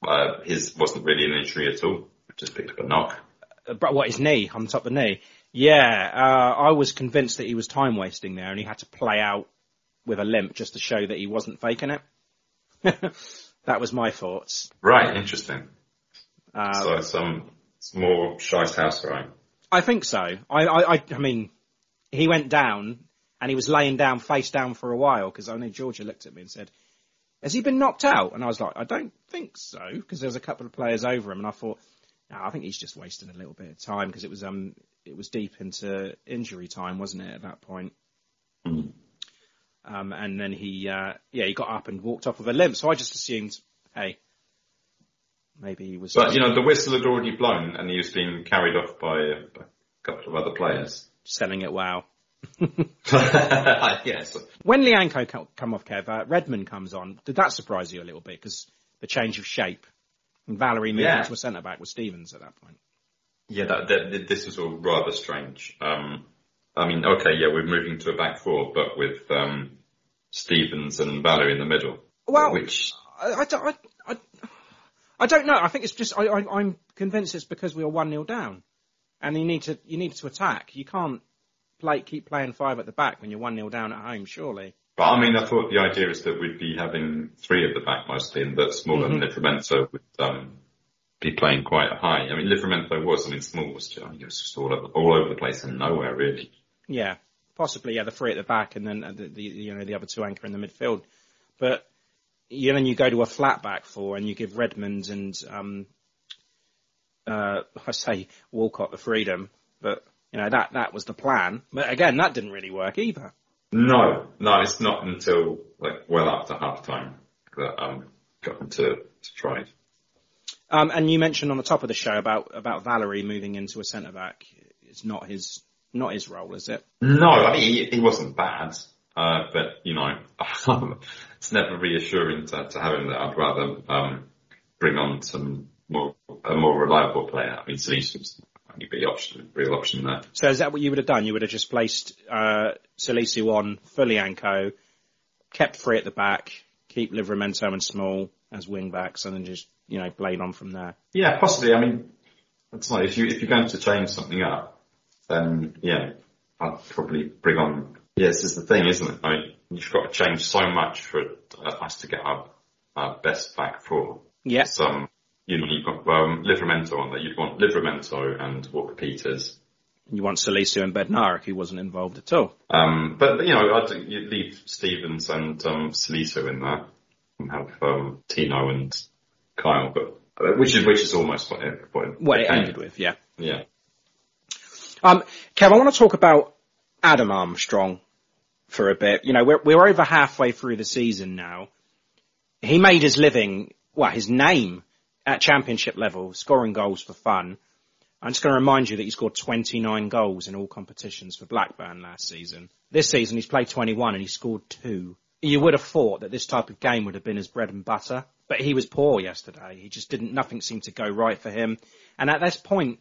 uh, his wasn't really an injury at all. Just picked up a knock. Uh, But what his knee on top of the knee? Yeah, uh, I was convinced that he was time wasting there, and he had to play out with a limp just to show that he wasn't faking it. that was my thoughts. Right, interesting. Uh, so some it's more Shice House, right? I think so. I, I, I, I mean, he went down and he was laying down face down for a while because I know Georgia looked at me and said, "Has he been knocked out?" And I was like, "I don't think so," because there was a couple of players over him, and I thought, no, I think he's just wasting a little bit of time because it was um it was deep into injury time, wasn't it? At that point. Mm. Um, and then he, uh, yeah, he got up and walked off with a limp. So I just assumed, hey, maybe he was. But, you know, the whistle had already blown and he was being carried off by a, couple of other players. selling it well. yes. When Lyanco come off, Kev, uh, Redmond comes on. Did that surprise you a little bit? Because the change of shape. And Valery moved Yeah. into a centre back with Stevens at that point. Yeah, that, that, this was all rather strange. Um, I mean, okay, yeah, we're moving to a back four, but with um, Stevens and Valery in the middle. Well, which I, I, don't- I, I, don't know. I think it's just I, I, I'm convinced it's because we are one 0 down, and you need to you need to attack. You can't play keep playing five at the back when you're one 0 down at home. Surely. But I mean, I thought the idea is that we'd be having three at the back mostly, and that smaller Mhm. than Livramento would um, be playing quite high. I mean, Livramento was, I mean, Small was just, I mean, it was just all over, all over the place and nowhere really. Yeah, possibly. Yeah, the three at the back and then the, the you know the other two anchor in the midfield. But you then you go to a flat back four and you give Redmond and um, uh, I say Walcott the freedom, but you know that that was the plan. But again, that didn't really work either. No, no, it's not until like well after half time that um got to, to try it. Um, and you mentioned on the top of the show about about Valery moving into a centre back. It's not his not his role, is it? No, I mean he, he wasn't bad, uh, but you know it's never reassuring to, to have him there. I'd rather um, bring on some more a more reliable player. I mean, Salisu only be option, real option there. So is that what you would have done? You would have just placed uh, Salisu on fully Anko, kept free at the back, keep Livramento and Small as wing backs, and then just you know blade on from there. Yeah, possibly. I mean, it's like if you if you're going to change something up, then yeah, I'd probably bring on. Yeah, this is the thing, isn't it? I mean, you've got to change so much for us to get our, our best back four. Yeah. Some you know, you've got um, Livramento on there. You'd want Livramento and Walker Peters. You want Salisu and Bednarek, who wasn't involved at all. Um, but you know, I'd you leave Stevens and um, Salisu in there, and have um, Tino and Kyle, but uh, which is which is almost what it, what it, what it ended with. Yeah. Yeah. Um, Kev, I want to talk about Adam Armstrong for a bit. You know, we're we're over halfway through the season now. He made his living, well, his name at championship level, scoring goals for fun. I'm just going to remind you that he scored 29 goals in all competitions for Blackburn last season. This season he's played 21 and he scored two. You would have thought that this type of game would have been his bread and butter, but he was poor yesterday. He just didn't, nothing seemed to go right for him. And at this point,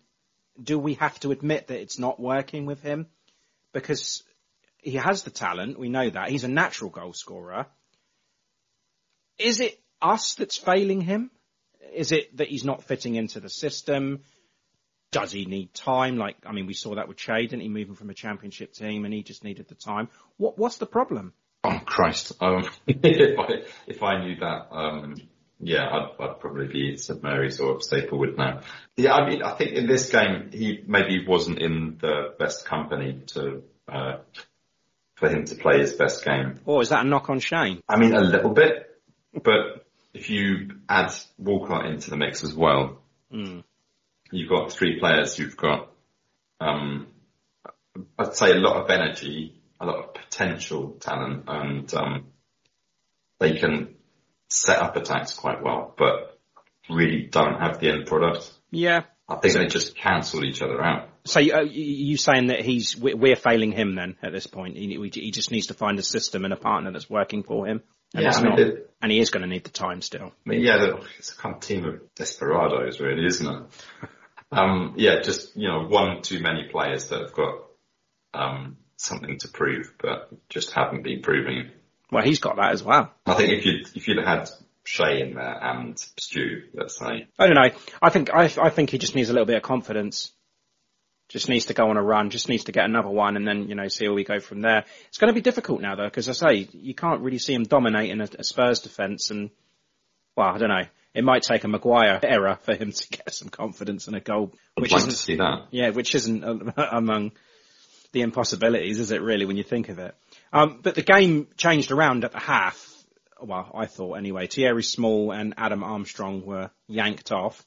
do we have to admit that it's not working with him? Because he has the talent, we know that. He's a natural goal scorer. Is it us that's failing him? Is it that he's not fitting into the system? Does he need time? Like, I mean, we saw that with Che, didn't he? Moving from a championship team and he just needed the time. What, what's the problem? Oh Christ! Um, if I if I knew that, um, yeah, I'd, I'd probably be St Mary's or Staplewood now. Yeah, I mean, I think in this game he maybe wasn't in the best company to uh, for him to play his best game. Or is that a knock on Shane? I mean, a little bit, but if you add Walcott into the mix as well, mm. you've got three players who've got, um, I'd say a lot of energy, a lot of potential talent, and um, they can set up attacks quite well, but really don't have the end product. Yeah. I think they just cancel each other out. So you, uh, you saying that he's we're failing him then at this point? He, he just needs to find a system and a partner that's working for him. And, yeah, I mean, not, it, and he is going to need the time still. I mean, yeah, it's a kind of team of desperados, really, isn't it? um, yeah, just you know, one too many players that have got um, something to prove, but just haven't been proving. Well, he's got that as well. I think if you if you'd had Che in there and Stu, let's say. I don't know. I think I, I think he just needs a little bit of confidence. Just needs to go on a run. Just needs to get another one, and then you know see where we go from there. It's going to be difficult now though, because I say you can't really see him dominating a, a Spurs defence, and well, I don't know. It might take a Maguire error for him to get some confidence and a goal. Which I'd like to see that. Yeah, which isn't among the impossibilities, is it really, when you think of it? Um, but the game changed around at the half. Well, I thought anyway. Thierry Small and Adam Armstrong were yanked off.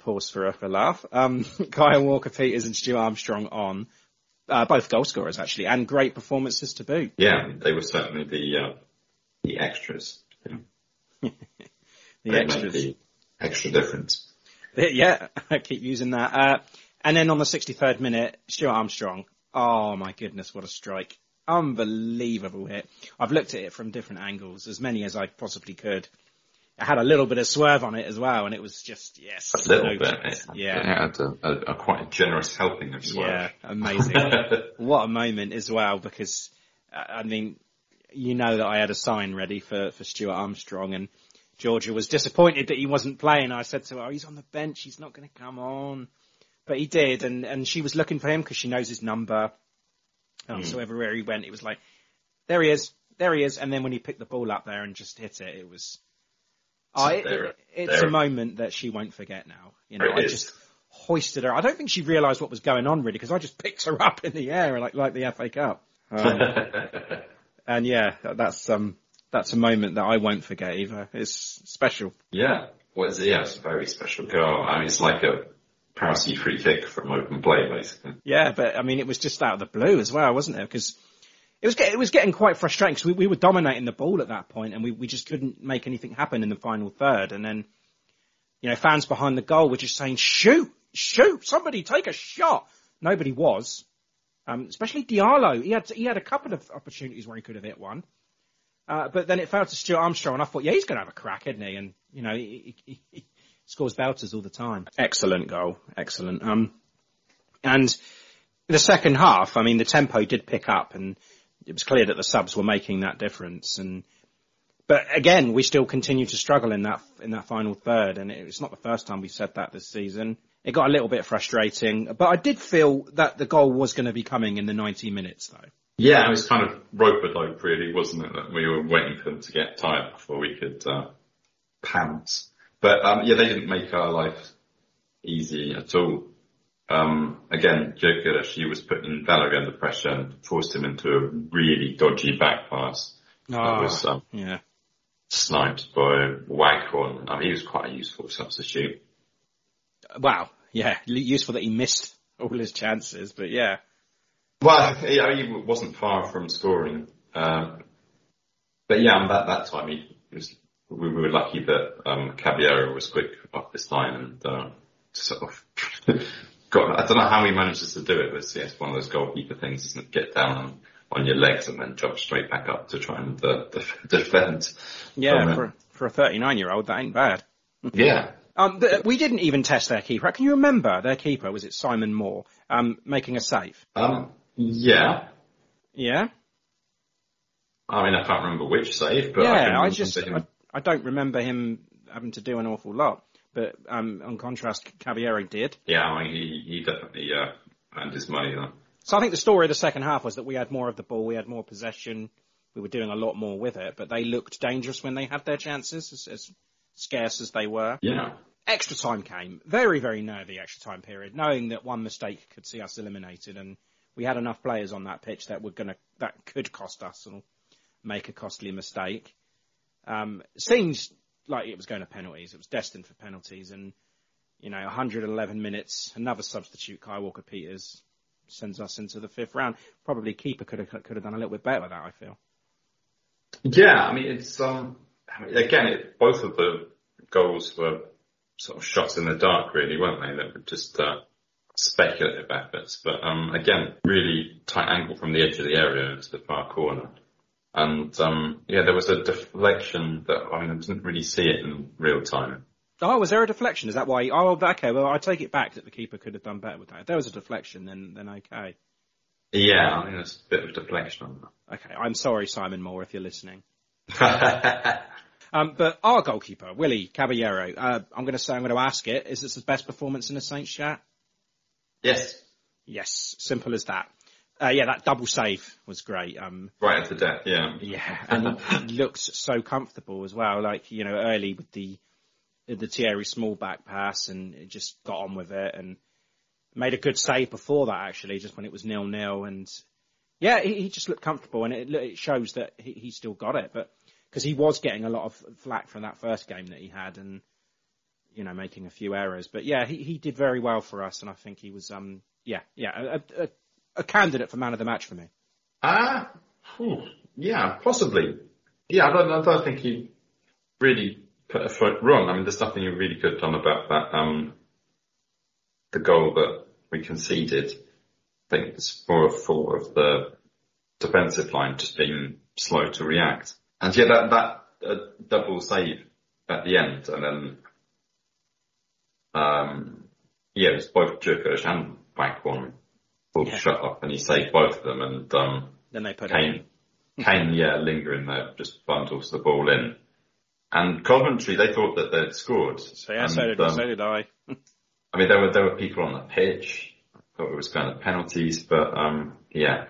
Pause for a, for a laugh. Um, Kyle Walker Peters and Stuart Armstrong on. Uh, both goal scorers actually, and great performances to boot. Yeah, they were certainly the uh, the extras. Yeah. the they extras. The extra difference. Yeah, I keep using that. Uh, and then on the 63rd minute, Stuart Armstrong. Oh my goodness, what a strike. Unbelievable hit. I've looked at it from different angles, as many as I possibly could. It had a little bit of swerve on it as well, and it was just, yes. A little no bit. It, Yeah. It had a, a, a quite a generous helping of swerve. Yeah, amazing. what a moment as well, because, uh, I mean, you know that I had a sign ready for, for Stuart Armstrong, and Georgia was disappointed that he wasn't playing. I said to her, oh, he's on the bench, he's not going to come on. But he did, and, and she was looking for him because she knows his number. Um, Mm. So everywhere he went, it was like, there he is, there he is. And then when he picked the ball up there and just hit it, it was, I, it, it's a moment that she won't forget now. You know, I is. just hoisted her. I don't think she realised what was going on really because I just picked her up in the air like like the FA Cup. Um, and yeah, that's um that's a moment that I won't forget either. It's special. yeah, well, it's, yeah, it's a very special goal. I mean, it's like a Prowsey free kick from open play, basically. Yeah, but I mean, it was just out of the blue as well, wasn't it? Because it was it was getting quite frustrating because we, we were dominating the ball at that point, and we, we just couldn't make anything happen in the final third. And then, you know, fans behind the goal were just saying, "Shoot, shoot, somebody take a shot." Nobody was, um, especially Diallo. He had he had a couple of opportunities where he could have hit one. Uh, but then it fell to Stuart Armstrong, and I thought, yeah, he's going to have a crack, isn't he? And you know, he, he, he scores belters all the time. Excellent goal, excellent. Um, and the second half, I mean, the tempo did pick up, and it was clear that the subs were making that difference. And but again, we still continue to struggle in that in that final third, and it's not the first time we've said that this season. It got a little bit frustrating, but I did feel that the goal was going to be coming in the 90 minutes, though. Yeah, it was kind of rope a dope, really, wasn't it? That we were waiting for them to get tired before we could uh, pounce. But um, yeah, they didn't make our life easy at all. Um, again, Joker, she was putting Valery under pressure and forced him into a really dodgy back pass. That was um, yeah. sniped by Waghorn. I mean, he was quite a useful substitute. Wow. Yeah. Useful that he missed all his chances, but yeah. Well, yeah, he wasn't far from scoring. Um, but yeah, and that, that time he was, we were lucky that, um, Caballero was quick off this line and, uh, sort of got, I don't know how he manages to do it, but it's one of those goalkeeper things, isn't it? Get down on, on your legs and then jump straight back up to try and, uh, def- defend. Yeah, Um, for, for a 39 year old, that ain't bad. Yeah. Um, th- we didn't even test their keeper. Can you remember their keeper? Was it Simon Moore? Um, making a save. Um, yeah. Yeah. I mean, I can't remember which save, but I, can yeah, I remember just, I, I don't remember him having to do an awful lot. But, um, on contrast, Caballero did. yeah, I mean, he, he definitely, uh, earned his money though. So I think the story of the second half was that we had more of the ball, we had more possession, we were doing a lot more with it, but they looked dangerous when they had their chances, as, as scarce as they were. Yeah. Extra time came. Very, very nervy extra time period, knowing that one mistake could see us eliminated and we had enough players on that pitch that were gonna, that could cost us and make a costly mistake. Um, seemed like it was going to penalties. It was destined for penalties and, you know, 111 minutes, another substitute, Kyle Walker Peters, sends us into the fifth round. Probably keeper could have, could have done a little bit better with that, I feel. Yeah, I mean, it's, um, again, it, both of the goals were sort of shots in the dark, really, weren't they? That were just, uh, speculative efforts. But, um, again, really tight angle from the edge of the area into the far corner. And, um, yeah, there was a deflection that, I mean, I didn't really see it in real time. Oh, was there a deflection? Is that why? Oh, okay. Well, I take it back that the keeper could have done better with that. If there was a deflection, then then okay. Yeah, I mean, there's a bit of deflection on Okay, I'm sorry, Simon Moore, if you're listening. Um, but our goalkeeper, Willie Caballero, uh, I'm going to say, I'm going to ask it. Is this his best performance in the Saints chat? yes, Yes, simple as that. Uh, yeah, that double save was great. Um, right into death, yeah. yeah, and he looked so comfortable as well. Like you know, early with the the Thierry small back pass, and it just got on with it, and made a good save before that actually, just when it was nil nil, and yeah, he, he just looked comfortable, and it, it shows that he, he still got it, but because he was getting a lot of flack from that first game that he had, and you know, making a few errors, but yeah, he he did very well for us, and I think he was um yeah yeah a, a, a candidate for man of the match for me. Ah, phew, yeah, possibly. Yeah, I don't, I don't think he really put a foot wrong. I mean, there's nothing you really could have done about that. Um, the goal that we conceded, I think it's more a fault of the defensive line just being slow to react. And yeah, that that uh, double save at the end, and then um, yeah, it was both Gyökeres and Waghorn pulled Yeah. shut up, and he saved both of them, and um, Then they put Kane, Kane, yeah, lingering there, just bundles the ball in. And Coventry, they thought that they'd scored. So yeah, and, so did um, so did I. I mean, there were there were people on the pitch. Thought it was kind of penalties, but um, yeah,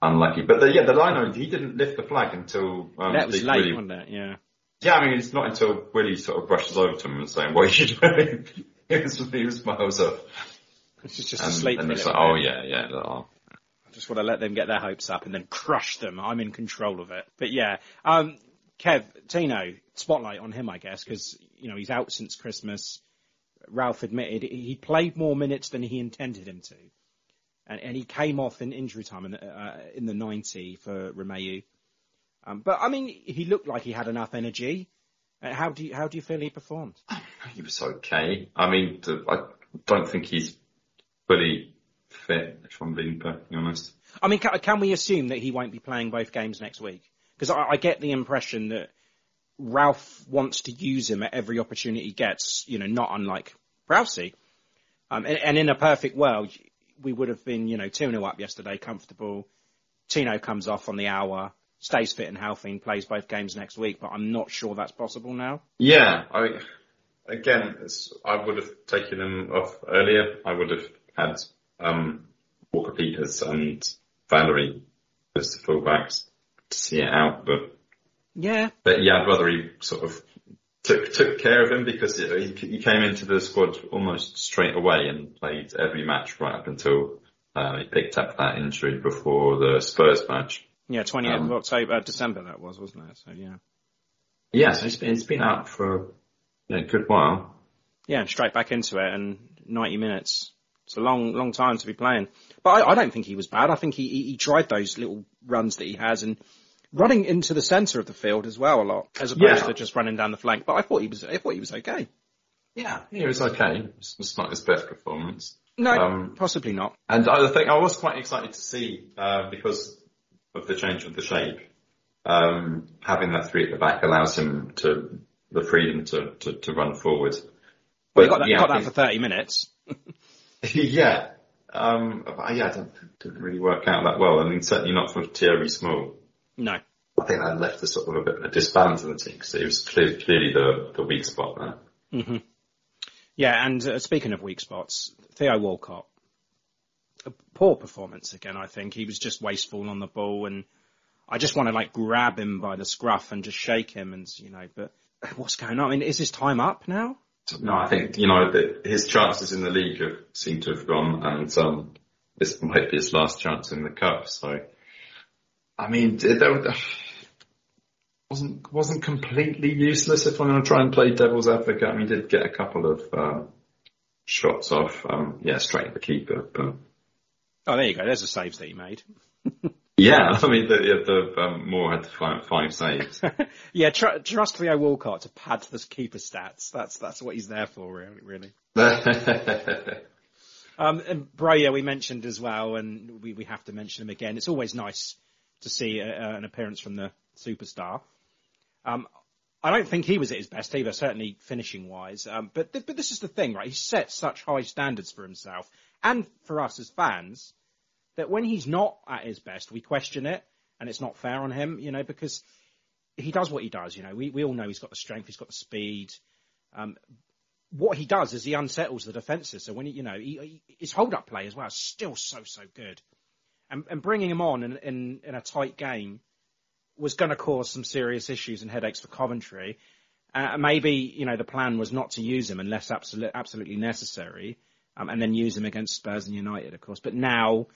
unlucky. But the, yeah, the lino he didn't lift the flag until um, that was late, really- wasn't it? Yeah. Yeah, I mean, it's not until Willie sort of brushes over to him and saying, what are you doing? he, was, he was miles off. It's just and, asleep. And a it's like, oh yeah, yeah. Oh. I just want to let them get their hopes up and then crush them. I'm in control of it. But yeah, um, Kev, Tino, spotlight on him, I guess, because, you know, he's out since Christmas. Ralph admitted he played more minutes than he intended him to. And, and he came off in injury time in the, uh, in the 90 for Romeu. Um, but I mean, he looked like he had enough energy. Uh, how do you, how do you feel he performed? He was okay. I mean, I don't think he's fully fit, if I'm being perfectly honest. I mean, can, can we assume that he won't be playing both games next week? Because I, I get the impression that Ralph wants to use him at every opportunity he gets, you know, not unlike Prowsey. Um, and, and in a perfect world, we would have been, you know, 2-0 up yesterday, comfortable. Tino comes off on the hour, stays fit and healthy and plays both games next week, but I'm not sure that's possible now. Yeah, I again, it's, I would have taken him off earlier. I would have had um, Walker Peters and Valery as the fullbacks to see it out, but Yeah. but yeah, I'd rather he sort of took took care of him because he, he came into the squad almost straight away and played every match right up until uh, he picked up that injury before the Spurs match. Yeah, 28th Um, of October, December that was, wasn't it? So yeah. Yeah, so he's been, he's been out for yeah, a good while. Yeah, and straight back into it and 90 minutes. It's a long, long time to be playing. But I, I don't think he was bad. I think he, he, he tried those little runs that he has and running into the centre of the field as well a lot, as opposed Yeah. to just running down the flank. But I thought he was, I thought he was okay. Yeah, he was okay. It's, not his best performance. No, Um, possibly not. And I think I was quite excited to see, uh, because of the change of the shape, um, having that three at the back allows him to, the freedom to, to, to run forward. Well, he got that, yeah, got that for 30 minutes. yeah. Um, yeah, I don't, didn't really work out that well. I mean, certainly not for Thierry Small. No. I think that left a sort of a bit of a disbalance in the team because it was clear, clearly the, the weak spot there. hmm Yeah, and uh, speaking of weak spots, Theo Walcott, a poor performance again. I think he was just wasteful on the ball, and I just want to like grab him by the scruff and just shake him, and you know. But what's going on? I mean, is his time up now? No, I think, you know, that his chances in the league have, seem to have gone and, um, this might be his last chance in the cup. So, I mean, it, wasn't, wasn't completely useless if I'm going to try and play devil's advocate. I mean, he did get a couple of, uh, shots off, um, yeah, straight at the keeper, but Oh, there you go. There's the saves that he made. yeah, I mean, the, the, um, Moore had five, five saves. yeah, tr- trust Theo Walcott to pad the keeper stats. That's that's what he's there for, really. really. Um, and Broja we mentioned as well, and we, we have to mention him again. It's always nice to see a, a, an appearance from the superstar. Um, I don't think he was at his best either, certainly finishing wise. Um, but th- but this is the thing, right? He set such high standards for himself and for us as fans that when he's not at his best, we question it, and it's not fair on him, you know, because he does what he does. You know, we we all know he's got the strength, he's got the speed. Um, what he does is he unsettles the defences. So when he, you know, he, he, his hold-up play as well is still so so good, and, and bringing him on in, in, in a tight game was going to cause some serious issues and headaches for Coventry. Uh, maybe you know the plan was not to use him unless absolutely absolutely necessary, um, and then use him against Spurs and United, of course. But now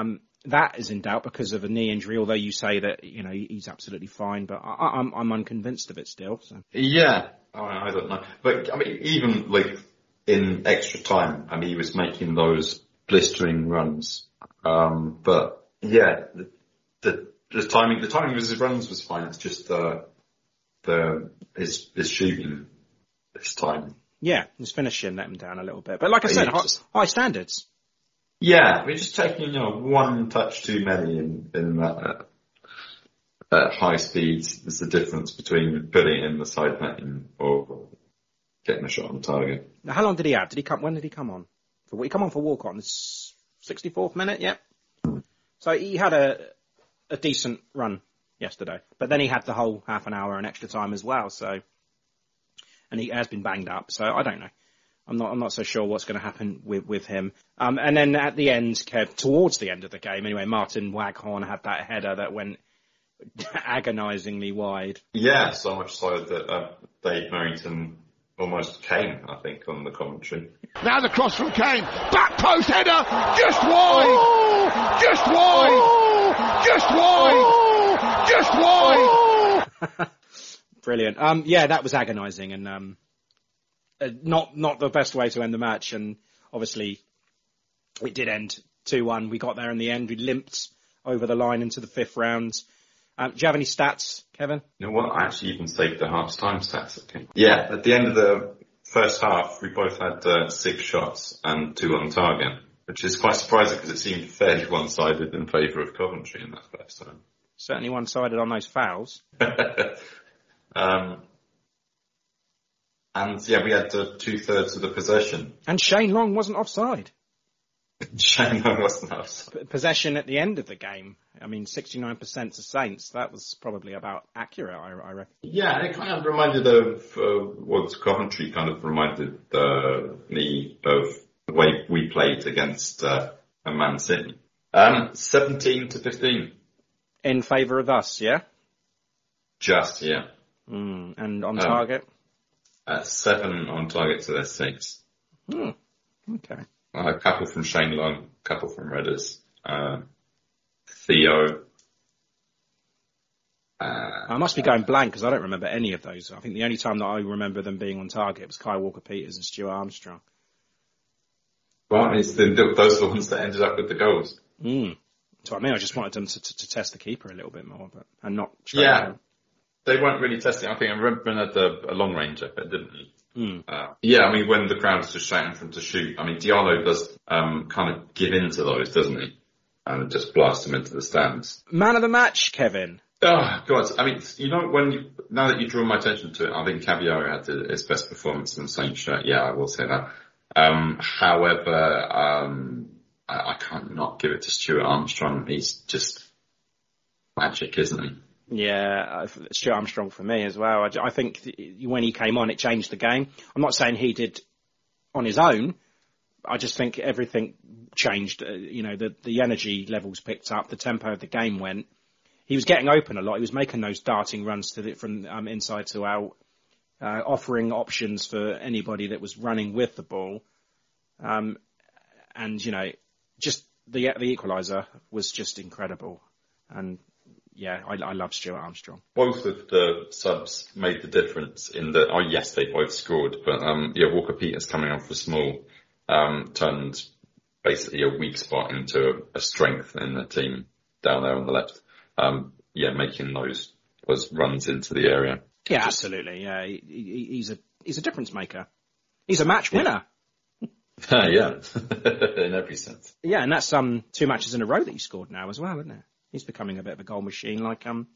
um, that is in doubt because of a knee injury. Although you say that you know he's absolutely fine, but I, I'm I'm unconvinced of it still. So. Yeah, I I don't know, but I mean, even like in extra time, I mean, he was making those blistering runs. Um, but yeah, the, the the timing, the timing of his runs was fine. It's just the the his his shooting this time. Yeah, his finishing let him down a little bit. But like I said, high, high standards. Yeah, we're just taking you know one touch too many in in that. Uh, at high speeds, there's the difference between putting it in the side netting or getting a shot on target. Now, how long did he have? Did he come? When did he come on? For he come on for Walcott on the sixty fourth minute. Yep. So he had a a decent run yesterday, but then he had the whole half an hour and extra time as well. So, and he has been banged up. So I don't know. I'm not. I'm not so sure what's going to happen with with him. Um, and then at the end, Kev, towards the end of the game, anyway, Martin Waghorn had that header that went agonisingly wide. Yeah, so much so that uh, Dave Merrington almost came, I think, on the commentary. Now the cross from Kane. Back post header. Just wide. Oh! Just wide. Oh! Just wide. Oh! Just wide. Brilliant. Um, yeah, that was agonising and um, uh, not not the best way to end the match. And obviously, it did end two one. We got there in the end. We limped over the line into the fifth round. Um, do you have any stats, Kevin? You know what? I actually even saved the half time stats. Okay. Yeah, at the end of the first half, we both had uh, six shots and two on target, which is quite surprising because it seemed fairly one-sided in favour of Coventry in that first time. Certainly one-sided on those fouls. um, and yeah, we had uh, two thirds of the possession. And Shane Long wasn't offside. Shane Long wasn't offside. Possession at the end of the game. I mean, 69% to Saints. That was probably about accurate, I, I reckon. Yeah, it kind of reminded of uh, what Coventry kind of reminded uh, me of the way we played against uh, Man City. Um, 17 to 15. In favour of us, yeah? Just, yeah. Mm, and on um, target? At seven on target to their six. Hmm. Okay. a couple from Shane Long, a couple from Redders. Uh, Theo. Uh, I must be going blank because I don't remember any of those. I think the only time that I remember them being on target was Kyle Walker Peters and Stuart Armstrong. Well, it's the, those are the ones that ended up with the goals. Mm. So I mean, I just wanted them to, to, to test the keeper a little bit more, but and not. Yeah. They weren't really testing. I think I remember had a, a long range effort, didn't he? Mm. Uh, yeah, I mean, when the crowd is just shouting for him to shoot, I mean, Diallo does um, kind of give in to those, doesn't he? And just blast them into the stands. Man of the match, Kevin. Oh God! I mean, you know, when you, now that you draw my attention to it, I think Caballero had his best performance in the Saints shirt. Yeah, I will say that. Um, however, um, I, I, can't not give it to Stuart Armstrong. He's just magic, isn't he? Yeah, Stuart Armstrong for me as well. I, I think when he came on, it changed the game. I'm not saying he did on his own. I just think everything changed. Uh, you know, the the energy levels picked up, the tempo of the game went. He was getting open a lot. He was making those darting runs to the, from um, inside to out, uh, offering options for anybody that was running with the ball. Um, and you know, just the the equaliser was just incredible. And yeah, I, I love Stuart Armstrong. Both of the subs made the difference in that. Oh yes, they both scored, but um, yeah, Walker Peters coming on for small um, turned basically a weak spot into a, a, strength in the team down there on the left. Um, yeah, making those those runs into the area. Yeah, Just, absolutely. Yeah, he, he, he's a he's a difference maker. He's a match winner. Yeah, yeah. in every sense. Yeah, and that's um two matches in a row that he scored now as well, isn't it? He's becoming a bit of a goal machine like um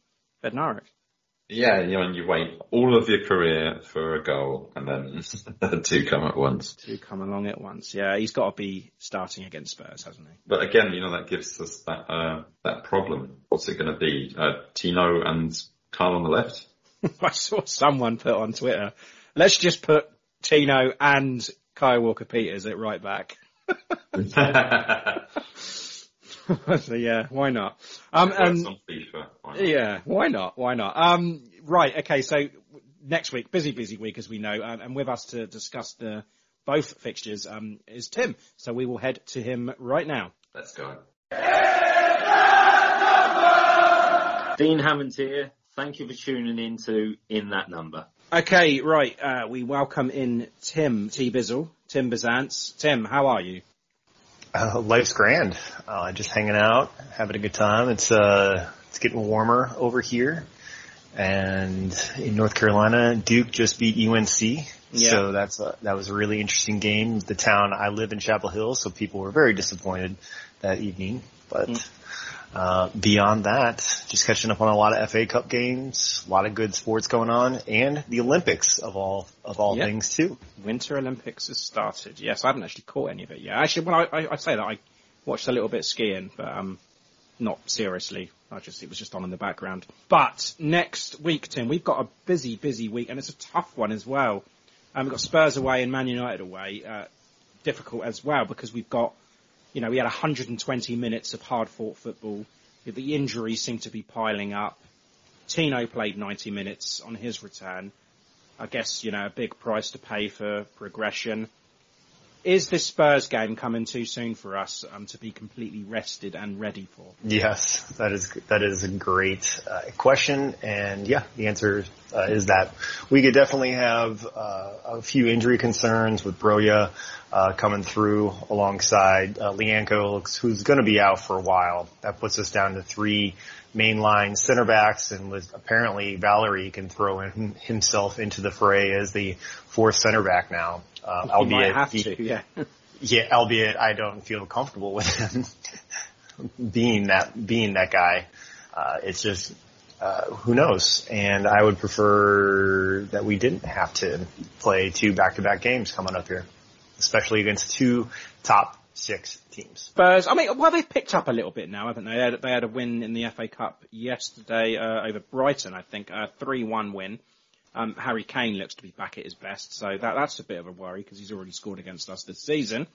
Bednarek. Yeah, you know, and you wait all of your career for a goal, and then two come at once. Two come along at once. Yeah, he's got to be starting against Spurs, hasn't he? But again, you know, that gives us that uh, that problem. What's it going to be? Uh, Tino and Kyle on the left. I saw someone put on Twitter. Let's just put Tino and Kyle Walker Peters at right back. so yeah, why not? Um, and, why not? Yeah, why not? Why not? Um, right, okay, so next week, busy, busy week as we know, and, and with us to discuss the both fixtures um, is Tim. So we will head to him right now. Let's go. Dean Hammond here. Thank you for tuning in to In That Number. Okay, right. Uh, we welcome in Tim T. Bizzle, Tim Bizance. Tim, how are you? Uh, life's grand. Uh, just hanging out, having a good time. It's uh, it's getting warmer over here, and in North Carolina, Duke just beat UNC. Yeah. So that's a, that was a really interesting game. The town I live in, Chapel Hill, so people were very disappointed that evening. But mm. Uh, beyond that, just catching up on a lot of FA Cup games, a lot of good sports going on, and the Olympics of all of all yep. things too. Winter Olympics has started. Yes, I haven't actually caught any of it yet. Actually, when I, I, I say that, I watched a little bit skiing, but um, not seriously. I just it was just on in the background. But next week, Tim, we've got a busy, busy week, and it's a tough one as well. Um, we've got Spurs away and Man United away. Uh, difficult as well because we've got you know, we had 120 minutes of hard fought football. The injuries seem to be piling up. Tino played 90 minutes on his return. I guess, you know, a big price to pay for progression. Is this Spurs game coming too soon for us um, to be completely rested and ready for? Yes, that is that is a great uh, question, and yeah, the answer uh, is that we could definitely have uh, a few injury concerns with Broja uh, coming through alongside uh, Lyanco, who's going to be out for a while. That puts us down to three mainline center backs, and with apparently Valery can throw in himself into the fray as the fourth center back now. Uh, he albeit, have he, to, yeah. yeah, albeit I don't feel comfortable with him being that being that guy. Uh, it's just uh, who knows? And I would prefer that we didn't have to play two back-to-back games coming up here, especially against two top six teams. Spurs. I mean, well, they've picked up a little bit now, haven't they? They had, they had a win in the FA Cup yesterday uh, over Brighton, I think, a three-one win. Um, Harry Kane looks to be back at his best, so that, that's a bit of a worry because he's already scored against us this season.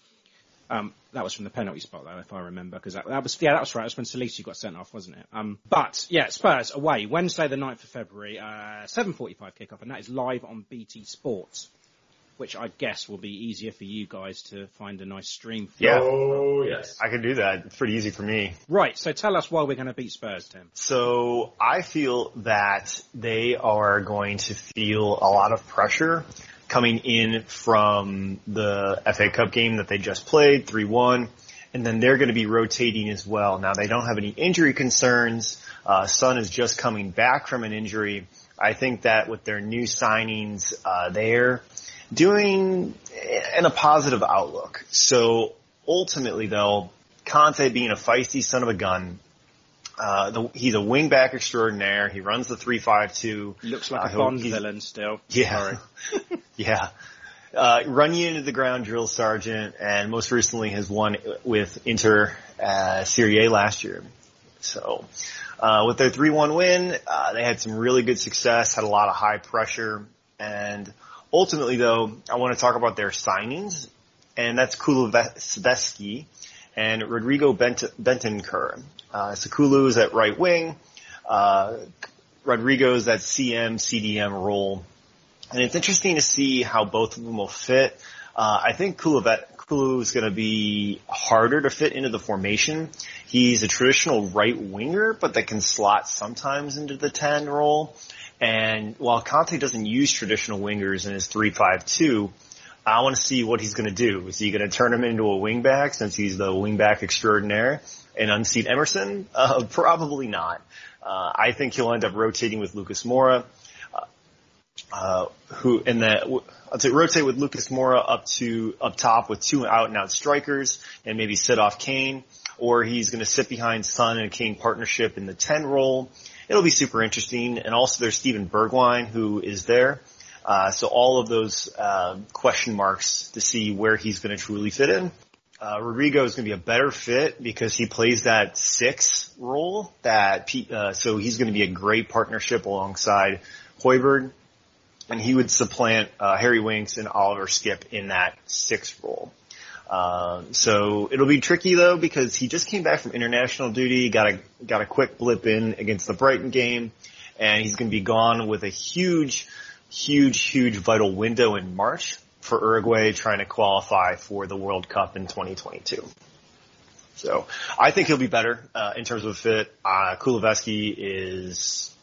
Um, that was from the penalty spot though, if I remember, because that, that, was, yeah, that was right. That's when Salisu got sent off, wasn't it? Um, but yeah, Spurs away, Wednesday the 9th of February, uh, 7.45 kickoff, and that is live on BT Sports which I guess will be easier for you guys to find a nice stream for. Yeah. Oh, yes. I can do that. It's pretty easy for me. Right. So tell us why we're going to beat Spurs, Tim. So I feel that they are going to feel a lot of pressure coming in from the FA Cup game that they just played, 3-1. And then they're going to be rotating as well. Now they don't have any injury concerns. Uh, Son is just coming back from an injury. I think that with their new signings, uh, there, doing in a positive outlook. So ultimately though, Conte being a feisty son of a gun, uh, the, he's a wingback extraordinaire. He runs the three five two. Looks like uh, a Bond villain still. Yeah, yeah. Uh, run you into the ground, drill sergeant, and most recently has won with Inter uh, Serie A last year. So, uh, with their three one win, uh, they had some really good success. Had a lot of high pressure, and Ultimately, though, I want to talk about their signings, and that's Kulusevski and Rodrigo Bent- Bentancur. Uh, Sakulu is at right wing. Uh, Rodrigo's that CM, CDM role. And it's interesting to see how both of them will fit. Uh, I think Kulu is going to be harder to fit into the formation. He's a traditional right winger, but that can slot sometimes into the 10 role. And while Conte doesn't use traditional wingers in his 3-5-2, I want to see what he's going to do. Is he going to turn him into a wingback since he's the wingback extraordinaire and unseat Emerson? Uh, probably not. Uh, I think he'll end up rotating with Lucas Moura, uh, uh who in I'd say rotate with Lucas Moura up to up top with two out and out strikers and maybe sit off Kane, or he's going to sit behind Son and Kane partnership in the 10 role it'll be super interesting. And also there's Steven Bergwijn who is there. Uh, so all of those uh, question marks to see where he's going to truly fit in. Uh, Rodrigo is going to be a better fit because he plays that six role. That uh, so he's going to be a great partnership alongside Højbjerg, and he would supplant uh, Harry Winks and Oliver Skipp in that six role. Um, so it'll be tricky though because he just came back from international duty, got a got a quick blip in against the Brighton game, and he's going to be gone with a huge, huge, huge vital window in March for Uruguay trying to qualify for the World Cup in 2022. So I think he'll be better uh, in terms of fit. Uh, is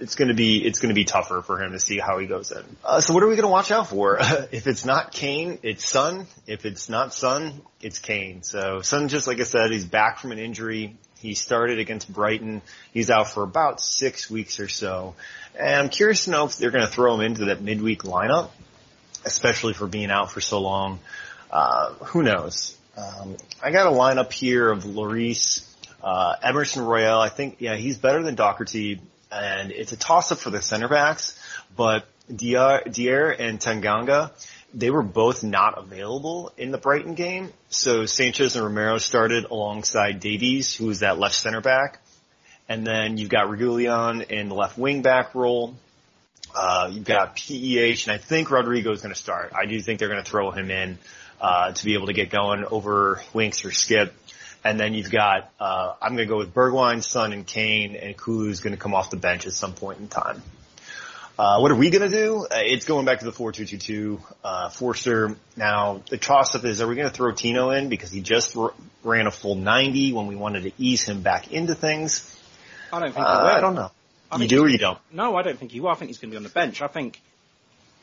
it's going to be it's going to be tougher for him to see how he goes in. Uh, so what are we going to watch out for? if it's not Kane, it's Son. If it's not Son, it's Kane. So Son, just like I said, he's back from an injury. He started against Brighton. He's out for about six weeks or so. And I'm curious to know if they're going to throw him into that midweek lineup, especially for being out for so long. Uh, who knows? Um, I got a lineup here of Lloris, uh, Emerson Royal. I think, yeah, he's better than Doherty and it's a toss up for the center backs, but Dier, and Tanganga, they were both not available in the Brighton game. So Sanchez and Romero started alongside Davies, who was that left center back. And then you've got Reguilon in the left wing back role. Uh, you've got PEH, and I think Rodrigo is going to start. I do think they're going to throw him in uh, to be able to get going over Winks or Skipp. And then you've got, uh, I'm going to go with Bergwijn, Son, and Kane, and Kulu is going to come off the bench at some point in time. Uh, what are we going to do? Uh, it's going back to the 4-2-2-2. Uh, Forster. Now, the toss-up is, are we going to throw Tino in because he just r- ran a full 90 when we wanted to ease him back into things? I don't think Uh. I don't know. I you do or you don't? No, I don't think he will. I think he's going to be on the bench. I think,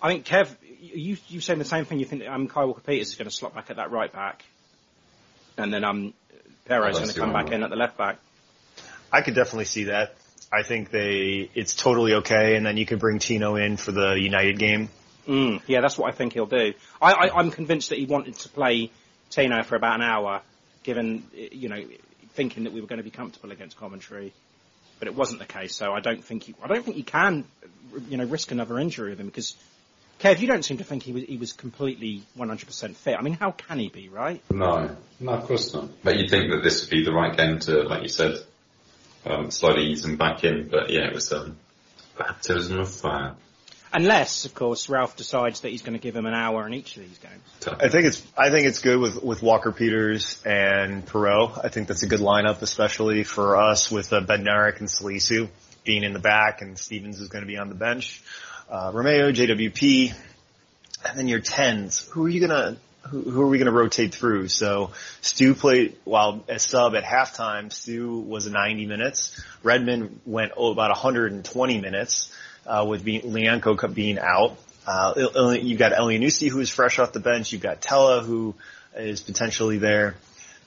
I think Kev, you you saying the same thing. You think um, Kyle Walker Peters is going to slot back at that right back, and then um, Perez is Oh, going to come back in at the left back. I could definitely see that. I think they, it's totally okay, and then you could bring Tino in for the United game. Mm, yeah, that's what I think he'll do. I, I, I'm convinced that he wanted to play Tino for about an hour, given you know thinking that we were going to be comfortable against Coventry, but it wasn't the case. So I don't think he, I don't think you can you know risk another injury with him because Kev, you don't seem to think he was he was completely 100% fit. I mean, how can he be, right? No, no, of course not. But you'd think that this would be the right game to, like you said, um, slowly ease him back in. But yeah, it was um, baptism of fire. Unless, of course, Ralph decides that he's going to give him an hour in each of these games. I think it's I think it's good with with Walker Peters and Perraud. I think that's a good lineup, especially for us with uh, Bednarek and Salisu being in the back, and Stephens is going to be on the bench. Uh, Romeu, JWP, and then your tens. Who are you gonna? Who, who are we to rotate through? So Stu played while as sub at halftime. Stu was 90 minutes. Redmond went oh, about 120 minutes uh, with being, Lyanco being out. Uh, you've got Elyounoussi who's fresh off the bench. You've got Tella who is potentially there.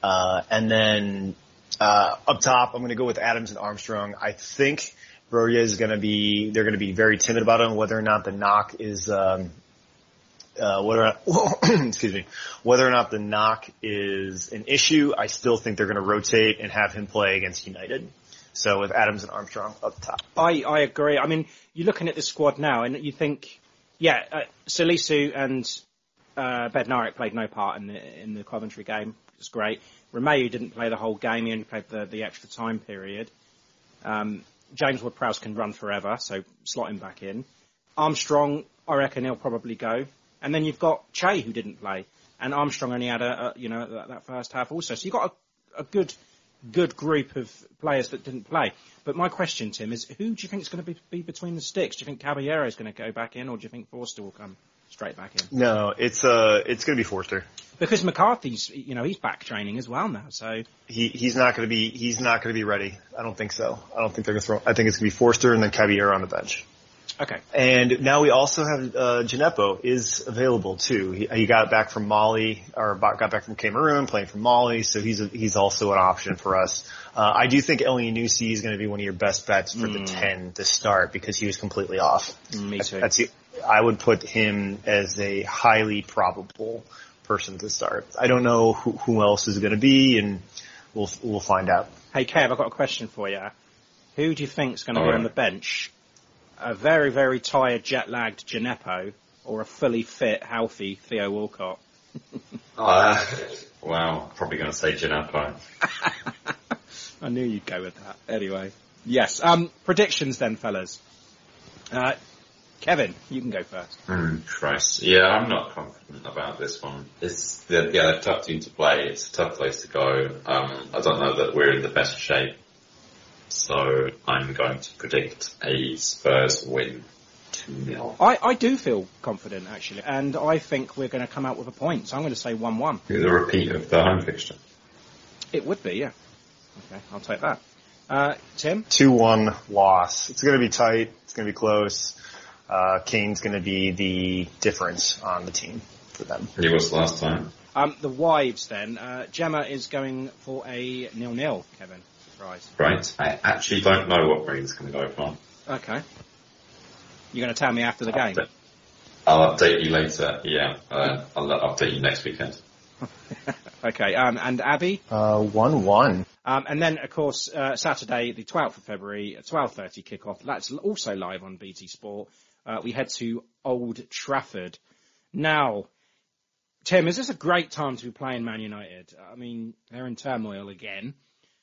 Uh, and then, uh, up top, I'm going to go with Adams and Armstrong. I think Broja is going to be, they're going to be very timid about him, whether or not the knock is, um, uh, whether or not, excuse me, whether or not the knock is an issue, I still think they're going to rotate and have him play against United. So with Adams and Armstrong up top. I, I agree. I mean, you're looking at the squad now, and you think, yeah, uh, Salisu and uh, Bednarek played no part in the in the Coventry game. It's great. Romeu didn't play the whole game; he only played the, the extra time period. Um, James Ward-Prowse can run forever, so slot him back in. Armstrong, I reckon he'll probably go. And then you've got Che who didn't play, and Armstrong only had a, a you know that, that first half also. So you've got a, a good good group of players that didn't play. But my question, Tim, is who do you think is going to be, be between the sticks? Do you think Caballero is going to go back in, or do you think Forster will come straight back in? No, it's uh, it's going to be Forster. Because McCarthy's, you know, he's back training as well now. So He he's not going to be he's not going to be ready. I don't think so. I don't think they're going to throw. I think it's going to be Forster and then Caballero on the bench. okay, And now we also have uh, Djenepo is available too. He, he got back from Mali or got back from Cameroon, playing for Mali, so he's a, he's also an option for us. Uh, I do think Elyounoussi is going to be one of your best bets for the ten to start because he was completely off. me too. That's the, I would put him as a highly probable person to start. I don't know who, who else is going to be, and we'll we'll find out. Hey, Kev, I've got a question for you. Who do you think's going to be All on the bench? A very, very tired, jet-lagged Djenepo, or a fully fit, healthy Theo Walcott? Uh, wow, probably going to say Djenepo. I knew you'd go with that. Anyway, yes. Um, predictions then, fellas. Uh, Kevin, you can go first. Hmm, Christ. Yeah, I'm not confident about this one. It's the, yeah, they're a tough team to play. It's a tough place to go. Um, I don't know that we're in the best shape. So I'm going to predict a Spurs win 2-0. I, I do feel confident actually, and I think we're going to come out with a point. So I'm going to say one-one. The repeat of the home fixture. It would be, yeah. Okay, I'll take that. Uh, Tim, Two one loss. It's going to be tight. It's going to be close. Uh, Kane's going to be the difference on the team for them. He was last time. um, the wives then. Uh, Gemma is going for a nil-nil. Kevin, surprise. Right. I actually don't know what Green's going to go for. Okay. You're going to tell me after the game. I'll update you later. Yeah, uh, I'll update you next weekend. Okay. Um, and Abby. Uh, one one. Um, and then, of course, uh, Saturday, the 12th of February, at 12.30 kickoff. That's also live on BT Sport. Uh, we head to Old Trafford. Now, Tim, is this a great time to be playing Man United? I mean, they're in turmoil again.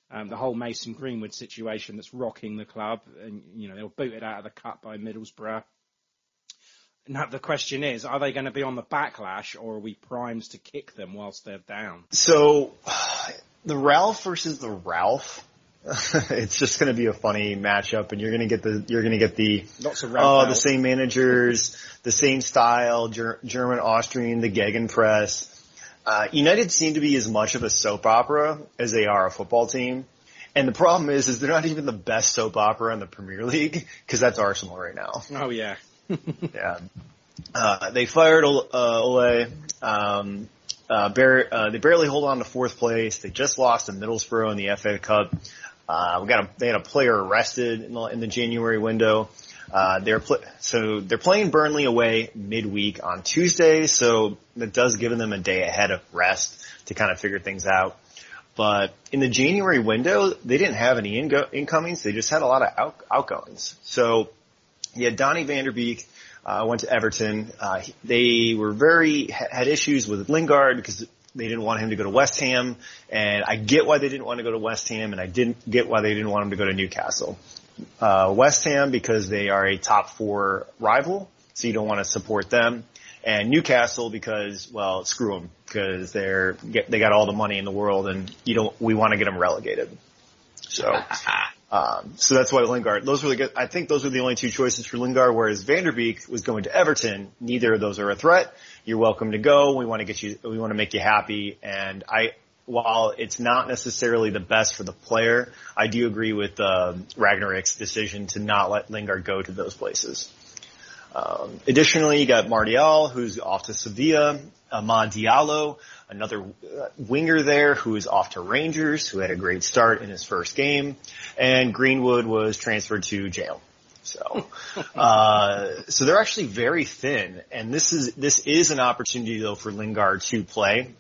Um, the whole Mason Greenwood situation that's rocking the club, and you know they were booted out of the cup by Middlesbrough. Now the question is, are they going to be on the backlash, or are we primed to kick them whilst they're down? So the Ralph versus the Ralph. it's just going to be a funny matchup, and you're going to get the you're going to get the lots of oh the same managers, the same style, ger- German, Austrian, the Gegenpress. Uh, United seem to be as much of a soap opera as they are a football team. And the problem is, is they're not even the best soap opera in the Premier League because that's Arsenal right now. Oh yeah, yeah. Uh, they fired uh, Ole. Um, uh, bar- uh, they barely hold on to fourth place. They just lost to Middlesbrough in the FA Cup. Uh, we got a, they had a player arrested in the, in the January window. Uh, they're pl- so they're playing Burnley away midweek on Tuesday, so that does give them a day ahead of rest to kind of figure things out. But in the January window, they didn't have any ingo- incomings. They just had a lot of out- outgoings. So yeah, Donny van der Beek uh, went to Everton. Uh, they were very had issues with Lingard because they didn't want him to go to West Ham, and I get why they didn't want to go to West Ham, and I didn't get why they didn't want him to go to Newcastle. Uh, West Ham because they are a top four rival, so you don't want to support them and Newcastle because well screw them because they're get, they got all the money in the world and you don't we want to get them relegated. So um, so that's why Lingard. Those were the good. I think those were the only two choices for Lingard. Whereas Vanderbeek was going to Everton. Neither of those are a threat. You're welcome to go. We want to get you. We want to make you happy. And I while it's not necessarily the best for the player, I do agree with uh, Ragnarok's decision to not let Lingard go to those places. Um, additionally, you got Martial, who's off to Sevilla, Amad Diallo, another uh, winger there who is off to Rangers, who had a great start in his first game, and Greenwood was transferred to jail. So, uh, so they're actually very thin, and this is this is an opportunity though for Lingard to play.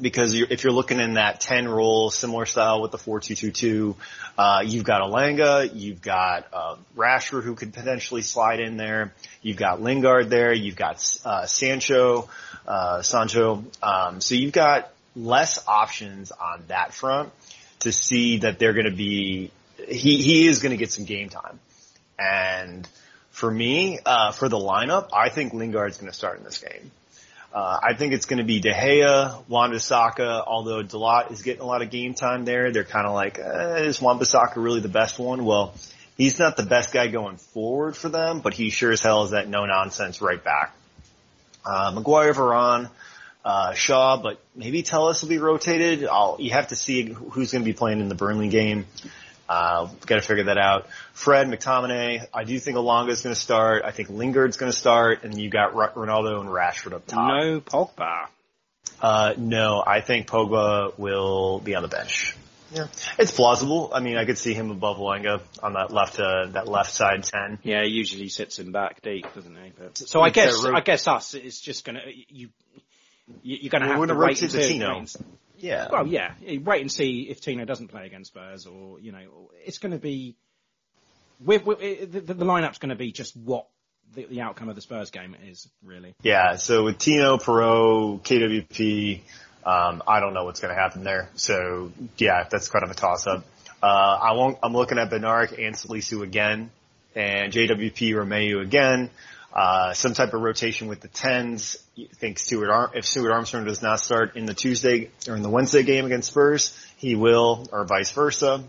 Because you're, if you're looking in that 10 role, similar style with the 4-2-2-2, uh, you've got Elanga, you've got, uh, Rashford who could potentially slide in there, you've got Lingard there, you've got, uh, Sancho, uh, Sancho, um, so you've got less options on that front to see that they're gonna be, he, he is gonna get some game time. And for me, uh, for the lineup, I think Lingard's gonna start in this game. Uh, I think it's going to be De Gea, Wan-Bissaka, although Dalot is getting a lot of game time there. They're kind of like, eh, is Wan-Bissaka really the best one? Well, he's not the best guy going forward for them, but he sure as hell is that no nonsense right back. Uh, Maguire, Varane, uh, Shaw, but maybe Telles will be rotated. I'll, you have to see who's going to be playing in the Burnley game. Uh, got to figure that out. Fred, McTominay. I do think Elanga is going to start. I think Lingard's going to start, and you got R- Ronaldo and Rashford up top. No Pogba. Uh, no, I think Pogba will be on the bench. Yeah, it's plausible. I mean, I could see him above Elanga on that left, uh, that left side ten. Yeah, he usually sits him back deep, doesn't he? But, so I guess, I guess us, is just gonna, you, you're gonna have We're to gonna wait rotate and the see. Yeah. Well, yeah, wait and see if Tino doesn't play against Spurs, or you know, it's going to be. We're, we're, the, the lineup's going to be just what the, the outcome of the Spurs game is, really. Yeah. So with Tino, Perraud, KWP, um, I don't know what's going to happen there. So yeah, that's kind of a toss up. Uh, I won't, I'm looking at Bednarek and Salisu again and JWP Romeu again. Uh, some type of rotation with the tens. You think Stuart Ar- if Stuart Armstrong does not start in the Tuesday or in the Wednesday game against Spurs, he will, or vice versa.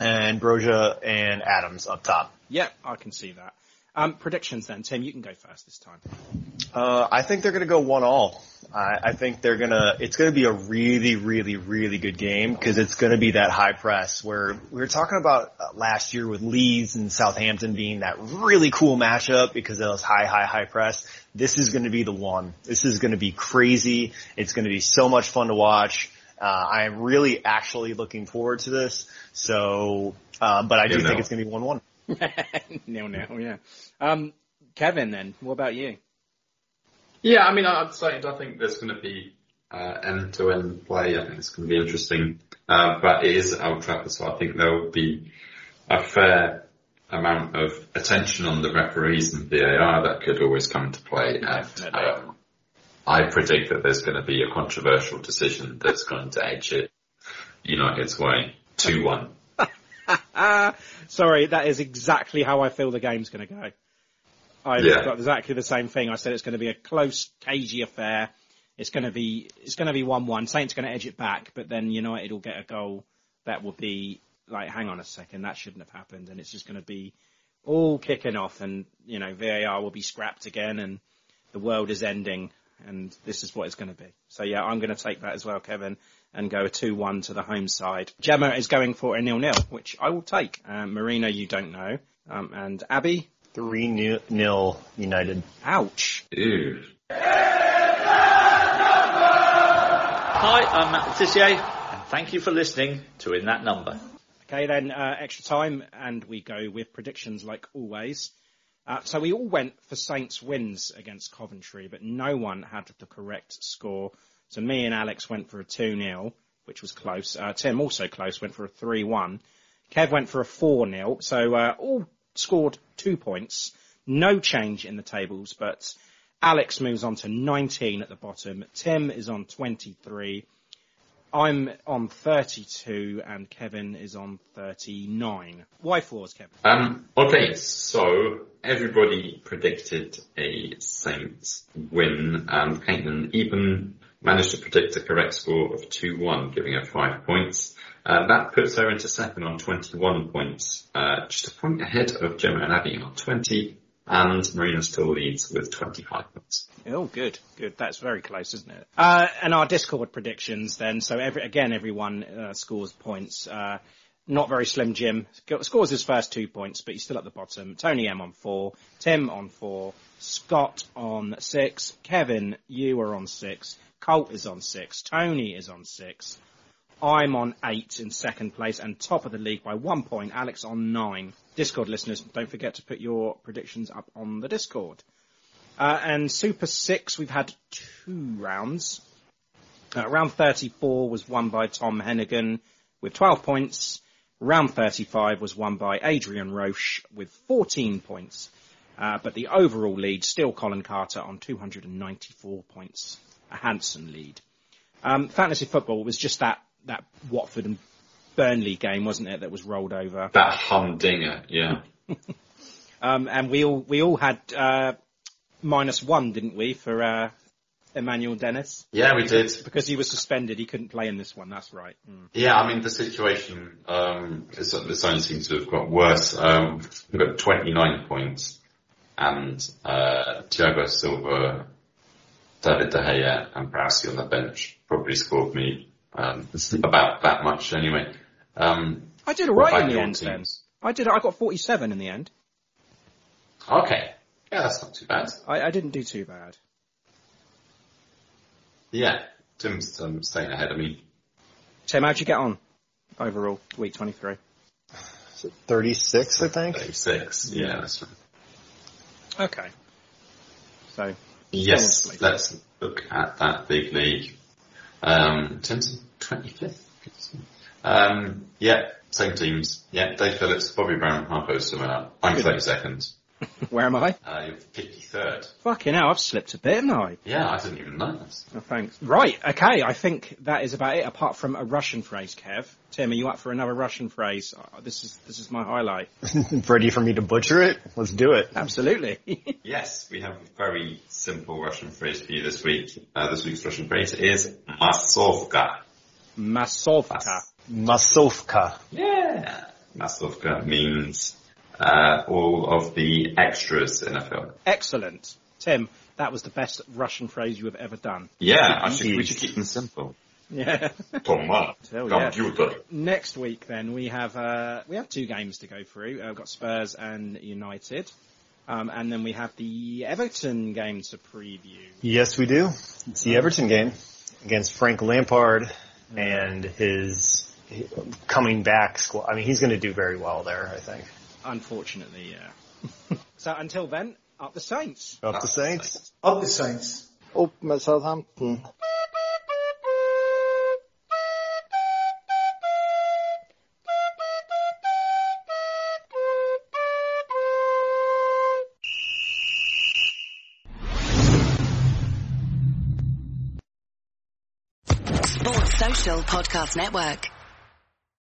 And Broja and Adams up top. Yeah, I can see that. Um, predictions then, Tim. You can go first this time. Uh, I think they're going to go one all. I, I think they're going to. It's going to be a really, really, really good game because it's going to be that high press where we were talking about uh, last year with Leeds and Southampton being that really cool matchup because of those high, high, high press. This is going to be the one. This is going to be crazy. It's going to be so much fun to watch. Uh, I am really actually looking forward to this. So, uh, but I do You think know. it's going to be one one. nil nil, yeah. Um, Kevin, then, what about you? Yeah, I mean, I'd say I think there's going to be uh, end-to-end play. I think it's going to be interesting, uh, but it is Old Trafford, so I think there will be a fair amount of attention on the referees and VAR that could always come into play. And um, I predict that there's going to be a controversial decision that's going to edge it United's way, two-one. Sorry, that is exactly how I feel the game's going to go. I've Yeah. got exactly the same thing. I said it's going to be a close, cagey affair. It's going to be it's going to be one one. Saints going to edge it back, but then United will get a goal that will be like, hang on a second, that shouldn't have happened, and it's just going to be all kicking off, and you know VAR will be scrapped again, and the world is ending, and this is what it's going to be. So yeah, I'm going to take that as well, Kevin, and go a two-one to the home side. Gemma is going for a nil-nil, which I will take. Um, Marina, you don't know, um, and Abby. Three nil, nil United. Ouch. Ew. Hi, I'm Matt Le Tissier, and thank you for listening to In That Number. Okay, then uh, extra time, and we go with predictions like always. Uh, so we all went for Saints wins against Coventry, but no one had the correct score. So me and Alex went for a 2-0, which was close. Uh, Tim also close, went for a 3-1. Kev went for a 4-0, so uh, all scored two points. No change in the tables, but Alex moves on to 19 at the bottom. Tim is on 23. I'm on 32 and Kevin is on 39. Why fours, Kevin? Um, okay, so everybody predicted a Saints win, and Caitlin even managed to predict a correct score of 2-1, giving her five points. Uh, that puts her into second on 21 points, uh, just a point ahead of Gemma and Abby on 20, and Marina still leads with 25 points. Oh, good, good. That's very close, isn't it? Uh, and our Discord predictions then. So every, again, everyone uh, scores points. Uh, not very slim Jim scores his first two points, but he's still at the bottom. Tony M on four, Tim on four, Scott on six, Kevin, you are on six, Colt is on six, Tony is on six, I'm on eight in second place and top of the league by one point. Alex on nine. Discord listeners, don't forget to put your predictions up on the Discord. Uh, and Super 6, we've had two rounds. Uh, round 34 was won by Tom Hennigan with 12 points. Round 35 was won by Adrian Roche with 14 points. Uh, but the overall lead, still Colin Carter on 294 points. A handsome lead. Um, fantasy football was just that, that Watford and Burnley game, wasn't it, that was rolled over? That humdinger, yeah. um, and we all, we all had, uh, minus one, didn't we, for uh, Emmanuel Dennis? Yeah, we did. Because he was suspended, he couldn't play in this one. That's right. Mm. Yeah, I mean the situation um, is, this only seems to have got worse. Um, we've got 29 points, and uh, Thiago Silva, David De Gea, and Prowsey on the bench probably scored me um, about that much anyway. Um, I did alright in the end. Then I did. I got 47 in the end. Okay. Yeah, that's not too bad. I, I didn't do too bad. Yeah, Tim's um, staying ahead of me. Tim, how'd you get on overall, week 23? 36, I think. 36, yeah, that's right. Okay. So. Yes, let's look at that big league. Um, Tim's 25th. Um, yeah, same teams. Yeah, Dave Phillips, Bobby Brown, Harpo Summer. I'm 32nd. Where am I? Uh, you're 53rd. Fucking hell, I've slipped a bit, haven't I? Yeah, I didn't even notice. Oh, thanks. Right, okay, I think that is about it, apart from a Russian phrase, Kev. Tim, are you up for another Russian phrase? Oh, this is this is my highlight. Ready for me to butcher it? Let's do it. Absolutely. yes, we have a very simple Russian phrase for you this week. Uh, this week's Russian phrase is masovka. Masovka. Masovka. Yeah. Masovka means uh, all of the extras in a film. Excellent. Tim, that was the best Russian phrase you have ever done. Yeah, should, we should keep them simple. Yeah. Toma, computer. Yeah. Next week then we have, uh, we have two games to go through. Uh, we've got Spurs and United. Um, and then we have the Everton game to preview. Yes, we do. It's the Everton game against Frank Lampard and his coming back squad. I mean, he's going to do very well there, I think. Unfortunately, yeah. so until then, up the Saints. Up the Saints. Up the Saints. Up med Southampton. Sports Social Podcast Network.